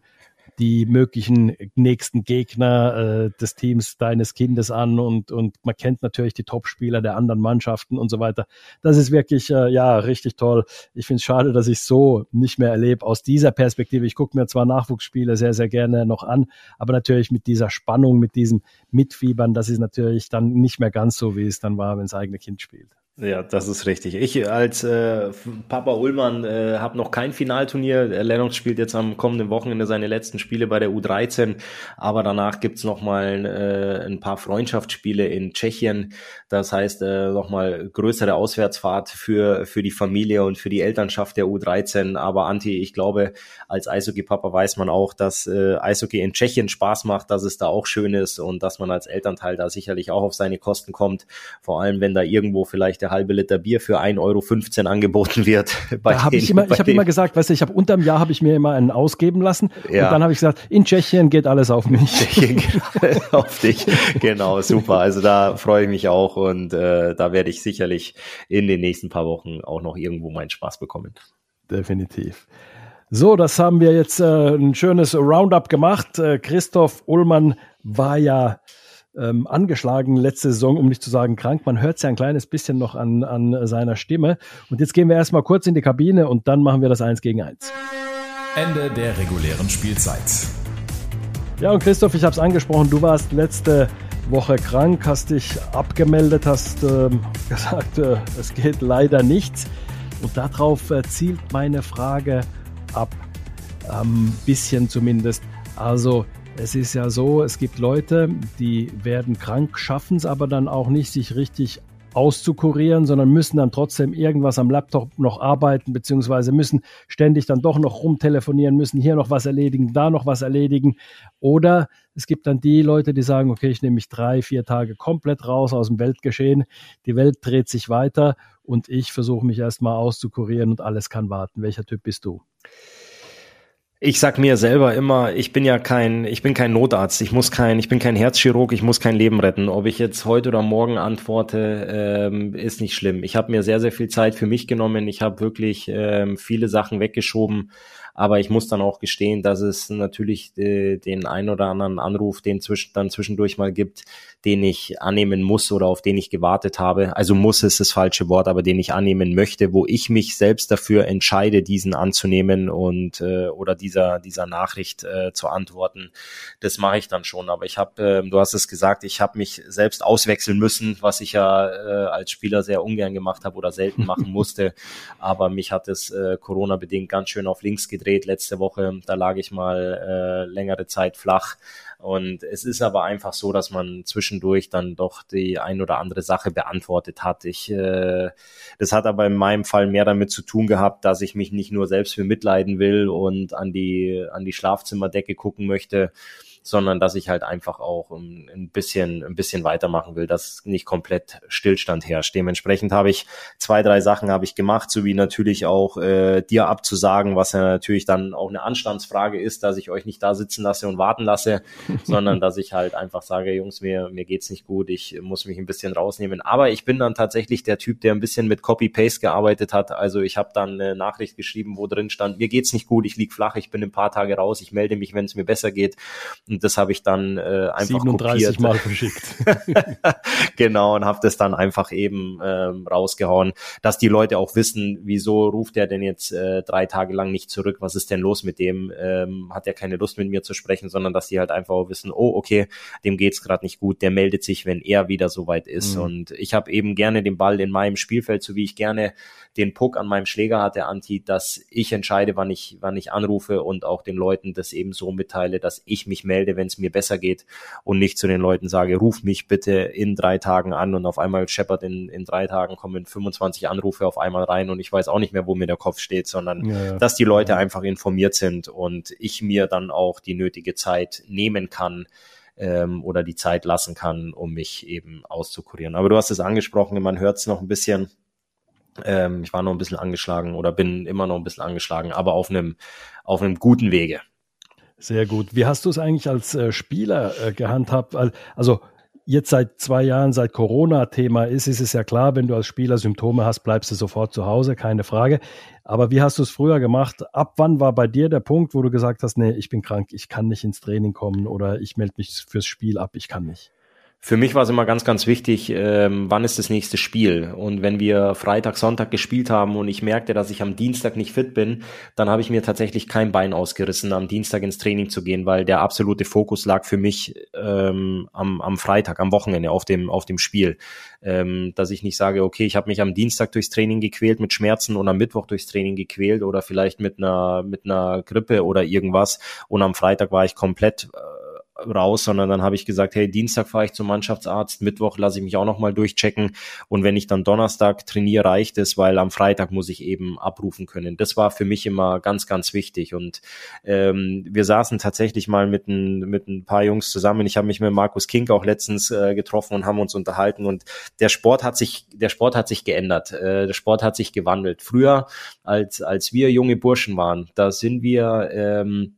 die möglichen nächsten Gegner äh, des Teams deines Kindes an und, und man kennt natürlich die Topspieler der anderen Mannschaften und so weiter. Das ist wirklich, äh, ja, richtig toll. Ich finde es schade, dass ich so nicht mehr erlebe aus dieser Perspektive. Ich gucke mir zwar Nachwuchsspiele sehr, sehr gerne noch an, aber natürlich mit dieser Spannung, mit diesem Mitfiebern, das ist natürlich dann nicht mehr ganz so, wie es dann war, wenn das eigene Kind spielt. Ja, das ist richtig. Ich als äh, Papa Ullmann äh, habe noch kein Finalturnier. Lennox spielt jetzt am kommenden Wochenende seine letzten Spiele bei der U13, aber danach gibt's noch mal äh, ein paar Freundschaftsspiele in Tschechien. Das heißt äh, noch mal größere Auswärtsfahrt für für die Familie und für die Elternschaft der U13. Aber Anti, ich glaube, als Eishockey-Papa weiß man auch, dass äh, Eishockey in Tschechien Spaß macht, dass es da auch schön ist und dass man als Elternteil da sicherlich auch auf seine Kosten kommt. Vor allem, wenn da irgendwo vielleicht der halbe Liter Bier für 1,15 Euro angeboten wird. Bei da hab ich immer, ich habe immer gesagt, weißt du, ich habe unterm Jahr habe ich mir immer einen ausgeben lassen ja. und dann habe ich gesagt, in Tschechien geht alles auf mich. Tschechien geht auf dich. Genau, super. Also da freue ich mich auch und äh, da werde ich sicherlich in den nächsten paar Wochen auch noch irgendwo meinen Spaß bekommen. Definitiv. So, das haben wir jetzt äh, ein schönes Roundup gemacht. Äh, Christoph Ullmann war ja ähm, angeschlagen letzte Saison, um nicht zu sagen krank. Man hört es ja ein kleines bisschen noch an, an seiner Stimme. Und jetzt gehen wir erstmal kurz in die Kabine und dann machen wir das eins gegen eins. Ende der regulären Spielzeit. Ja, und Christoph, ich habe es angesprochen, du warst letzte Woche krank, hast dich abgemeldet, hast äh, gesagt, äh, es geht leider nichts. Und darauf äh, zielt meine Frage ab, ein ähm, bisschen zumindest. Also es ist ja so, es gibt Leute, die werden krank, schaffen es aber dann auch nicht, sich richtig auszukurieren, sondern müssen dann trotzdem irgendwas am Laptop noch arbeiten, beziehungsweise müssen ständig dann doch noch rumtelefonieren, müssen hier noch was erledigen, da noch was erledigen. Oder es gibt dann die Leute, die sagen, okay, ich nehme mich drei, vier Tage komplett raus aus dem Weltgeschehen. Die Welt dreht sich weiter und ich versuche mich erstmal auszukurieren und alles kann warten. Welcher Typ bist du? Ich sag mir selber immer, ich bin ja kein, ich bin kein Notarzt, ich muss kein, ich bin kein Herzchirurg, ich muss kein Leben retten. Ob ich jetzt heute oder morgen antworte, ähm, ist nicht schlimm. Ich habe mir sehr, sehr viel Zeit für mich genommen. Ich habe wirklich ähm, viele Sachen weggeschoben, aber ich muss dann auch gestehen, dass es natürlich äh, den ein oder anderen Anruf, den zwischen, dann zwischendurch mal gibt, den ich annehmen muss oder auf den ich gewartet habe. Also muss ist das falsche Wort, aber den ich annehmen möchte, wo ich mich selbst dafür entscheide, diesen anzunehmen und äh, oder dieser dieser Nachricht äh, zu antworten. Das mache ich dann schon. Aber ich habe, äh, du hast es gesagt, ich habe mich selbst auswechseln müssen, was ich ja äh, als Spieler sehr ungern gemacht habe oder selten machen musste. Aber mich hat es äh, Corona bedingt ganz schön auf links gedreht gedreht letzte Woche. Da lag ich mal äh, längere Zeit flach. Und es ist aber einfach so, dass man zwischendurch dann doch die ein oder andere Sache beantwortet hat. Ich, äh, das hat aber in meinem Fall mehr damit zu tun gehabt, dass ich mich nicht nur selbst für mitleiden will und an die, an die Schlafzimmerdecke gucken möchte, sondern dass ich halt einfach auch ein bisschen, ein bisschen weitermachen will, dass nicht komplett Stillstand herrscht. Dementsprechend habe ich zwei, drei Sachen habe ich gemacht, sowie natürlich auch äh, dir abzusagen, was ja natürlich dann auch eine Anstandsfrage ist, dass ich euch nicht da sitzen lasse und warten lasse, sondern dass ich halt einfach sage, Jungs, mir, mir geht's nicht gut, ich muss mich ein bisschen rausnehmen. Aber ich bin dann tatsächlich der Typ, der ein bisschen mit Copy-Paste gearbeitet hat. Also ich habe dann eine Nachricht geschrieben, wo drin stand, mir geht's nicht gut, ich lieg flach, ich bin ein paar Tage raus, ich melde mich, wenn es mir besser geht. Und das habe ich dann äh, einfach 37 kopiert. Mal verschickt. genau, und habe das dann einfach eben ähm, rausgehauen, dass die Leute auch wissen, wieso ruft er denn jetzt äh, drei Tage lang nicht zurück, was ist denn los mit dem, ähm, hat er keine Lust mit mir zu sprechen, sondern dass die halt einfach auch wissen, oh, okay, dem geht's gerade nicht gut, der meldet sich, wenn er wieder soweit ist. Mhm. Und ich habe eben gerne den Ball in meinem Spielfeld, so wie ich gerne den Puck an meinem Schläger hatte, Anti, dass ich entscheide, wann ich, wann ich anrufe und auch den Leuten das eben so mitteile, dass ich mich melde, wenn es mir besser geht und nicht zu den Leuten sage, ruf mich bitte in drei Tagen an und auf einmal scheppert in, in drei Tagen kommen 25 Anrufe auf einmal rein und ich weiß auch nicht mehr, wo mir der Kopf steht, sondern ja, ja. dass die Leute ja. einfach informiert sind und ich mir dann auch die nötige Zeit nehmen kann, ähm, oder die Zeit lassen kann, um mich eben auszukurieren. Aber du hast es angesprochen, man hört es noch ein bisschen. Ähm, ich war noch ein bisschen angeschlagen oder bin immer noch ein bisschen angeschlagen, aber auf einem, auf einem guten Wege. Sehr gut. Wie hast du es eigentlich als äh, Spieler äh, gehandhabt? Also jetzt seit zwei Jahren, seit Corona Thema ist, ist es ja klar, wenn du als Spieler Symptome hast, bleibst du sofort zu Hause, keine Frage. Aber wie hast du es früher gemacht? Ab wann war bei dir der Punkt, wo du gesagt hast, nee, ich bin krank, ich kann nicht ins Training kommen oder ich melde mich fürs Spiel ab, ich kann nicht? Für mich war es immer ganz, ganz wichtig, ähm, wann ist das nächste Spiel. Und wenn wir Freitag, Sonntag gespielt haben und ich merkte, dass ich am Dienstag nicht fit bin, dann habe ich mir tatsächlich kein Bein ausgerissen, am Dienstag ins Training zu gehen, weil der absolute Fokus lag für mich ähm, am, am Freitag, am Wochenende auf dem, auf dem Spiel. Ähm, dass ich nicht sage, okay, ich habe mich am Dienstag durchs Training gequält mit Schmerzen und am Mittwoch durchs Training gequält oder vielleicht mit einer, mit einer Grippe oder irgendwas und am Freitag war ich komplett äh, raus, sondern dann habe ich gesagt, hey, Dienstag fahre ich zum Mannschaftsarzt, Mittwoch lasse ich mich auch nochmal durchchecken und wenn ich dann Donnerstag trainiere, reicht es, weil am Freitag muss ich eben abrufen können. Das war für mich immer ganz, ganz wichtig und ähm, wir saßen tatsächlich mal mit ein, mit ein paar Jungs zusammen. Ich habe mich mit Markus Kink auch letztens äh, getroffen und haben uns unterhalten und der Sport hat sich, der Sport hat sich geändert, äh, der Sport hat sich gewandelt. Früher, als, als wir junge Burschen waren, da sind wir ähm,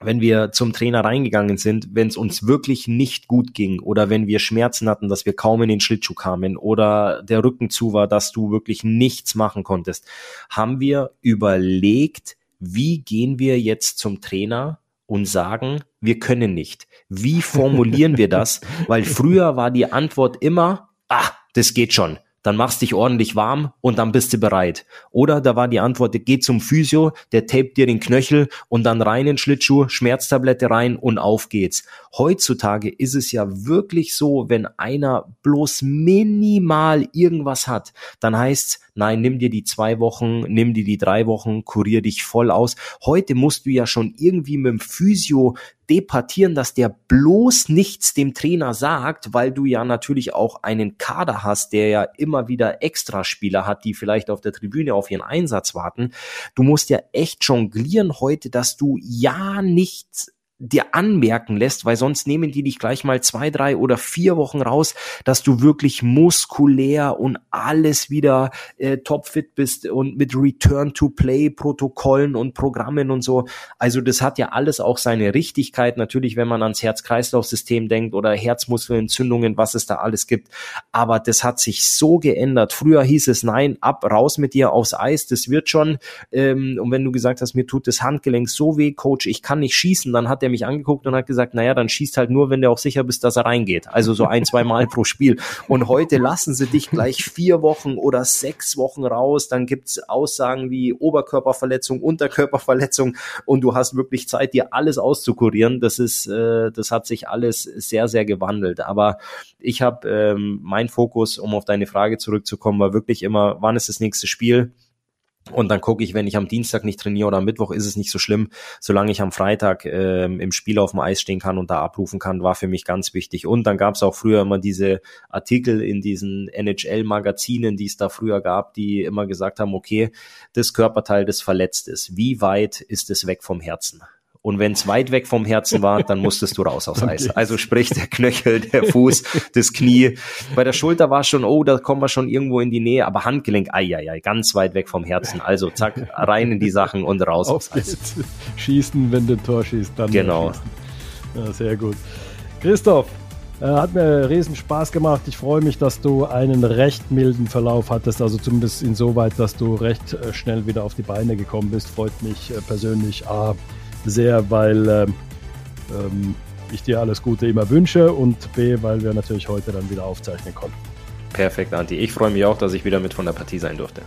wenn wir zum Trainer reingegangen sind, wenn es uns wirklich nicht gut ging oder wenn wir Schmerzen hatten, dass wir kaum in den Schlittschuh kamen oder der Rücken zu war, dass du wirklich nichts machen konntest, haben wir überlegt, wie gehen wir jetzt zum Trainer und sagen, wir können nicht. Wie formulieren wir das? Weil früher war die Antwort immer, ah, das geht schon dann machst dich ordentlich warm und dann bist du bereit. Oder da war die Antwort, geh zum Physio, der tapet dir den Knöchel und dann rein in Schlittschuh, Schmerztablette rein und auf geht's. Heutzutage ist es ja wirklich so, wenn einer bloß minimal irgendwas hat, dann heißt's, nein, nimm dir die zwei Wochen, nimm dir die drei Wochen, kurier dich voll aus. Heute musst du ja schon irgendwie mit dem Physio departieren, dass der bloß nichts dem Trainer sagt, weil du ja natürlich auch einen Kader hast, der ja immer wieder Extraspieler hat, die vielleicht auf der Tribüne auf ihren Einsatz warten. Du musst ja echt jonglieren heute, dass du ja nichts dir anmerken lässt, weil sonst nehmen die dich gleich mal zwei, drei oder vier Wochen raus, dass du wirklich muskulär und alles wieder äh, topfit bist und mit Return-to-Play-Protokollen und Programmen und so. Also das hat ja alles auch seine Richtigkeit, natürlich, wenn man ans Herz-Kreislauf-System denkt oder Herzmuskelentzündungen, was es da alles gibt. Aber das hat sich so geändert. Früher hieß es, nein, ab, raus mit dir aufs Eis, das wird schon. Ähm, und wenn du gesagt hast, mir tut das Handgelenk so weh, Coach, ich kann nicht schießen, dann hat der mich angeguckt und hat gesagt, naja, dann schießt halt nur, wenn du auch sicher bist, dass er reingeht. Also so ein, zwei Mal pro Spiel. Und heute lassen sie dich gleich vier Wochen oder sechs Wochen raus. Dann gibt's Aussagen wie Oberkörperverletzung, Unterkörperverletzung und du hast wirklich Zeit, dir alles auszukurieren. Das ist, äh, das hat sich alles sehr, sehr gewandelt. Aber ich habe ähm, mein Fokus, um auf deine Frage zurückzukommen, war wirklich immer, wann ist das nächste Spiel? Und dann gucke ich, wenn ich am Dienstag nicht trainiere oder am Mittwoch, ist es nicht so schlimm. Solange ich am Freitag ähm, im Spiel auf dem Eis stehen kann und da abrufen kann, war für mich ganz wichtig. Und dann gab es auch früher immer diese Artikel in diesen NHL-Magazinen, die es da früher gab, die immer gesagt haben, okay, das Körperteil, das verletzt ist, wie weit ist es weg vom Herzen? Und wenn es weit weg vom Herzen war, dann musstest du raus aufs Eis. Also sprich der Knöchel, der Fuß, das Knie. Bei der Schulter war schon, oh, da kommen wir schon irgendwo in die Nähe, aber Handgelenk, ei, ei, ei, ganz weit weg vom Herzen. Also zack, rein in die Sachen und raus aufs Eis. Schießen, wenn du ein Tor schießt, dann genau. Ja, sehr gut. Christoph, äh, hat mir riesen Spaß gemacht. Ich freue mich, dass du einen recht milden Verlauf hattest, also zumindest insoweit, dass du recht äh, schnell wieder auf die Beine gekommen bist. Freut mich äh, persönlich. A, sehr, weil äh, ähm, ich dir alles Gute immer wünsche und B, weil wir natürlich heute dann wieder aufzeichnen konnten. Perfekt, Anti. Ich freue mich auch, dass ich wieder mit von der Partie sein durfte.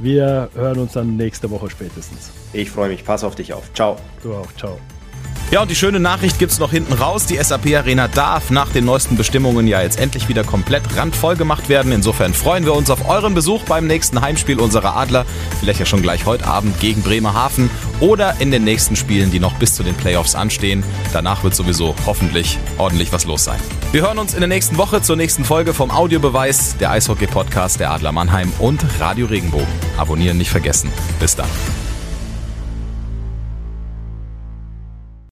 Wir hören uns dann nächste Woche spätestens. Ich freue mich. Pass auf dich auf. Ciao. Du auch. Ciao. Ja, und die schöne Nachricht gibt's noch hinten raus. Die SAP Arena darf nach den neuesten Bestimmungen ja jetzt endlich wieder komplett randvoll gemacht werden. Insofern freuen wir uns auf euren Besuch beim nächsten Heimspiel unserer Adler. Vielleicht ja schon gleich heute Abend gegen Bremerhaven oder in den nächsten Spielen, die noch bis zu den Playoffs anstehen. Danach wird sowieso hoffentlich ordentlich was los sein. Wir hören uns in der nächsten Woche zur nächsten Folge vom Audiobeweis, der Eishockey-Podcast der Adler Mannheim und Radio Regenbogen. Abonnieren nicht vergessen. Bis dann.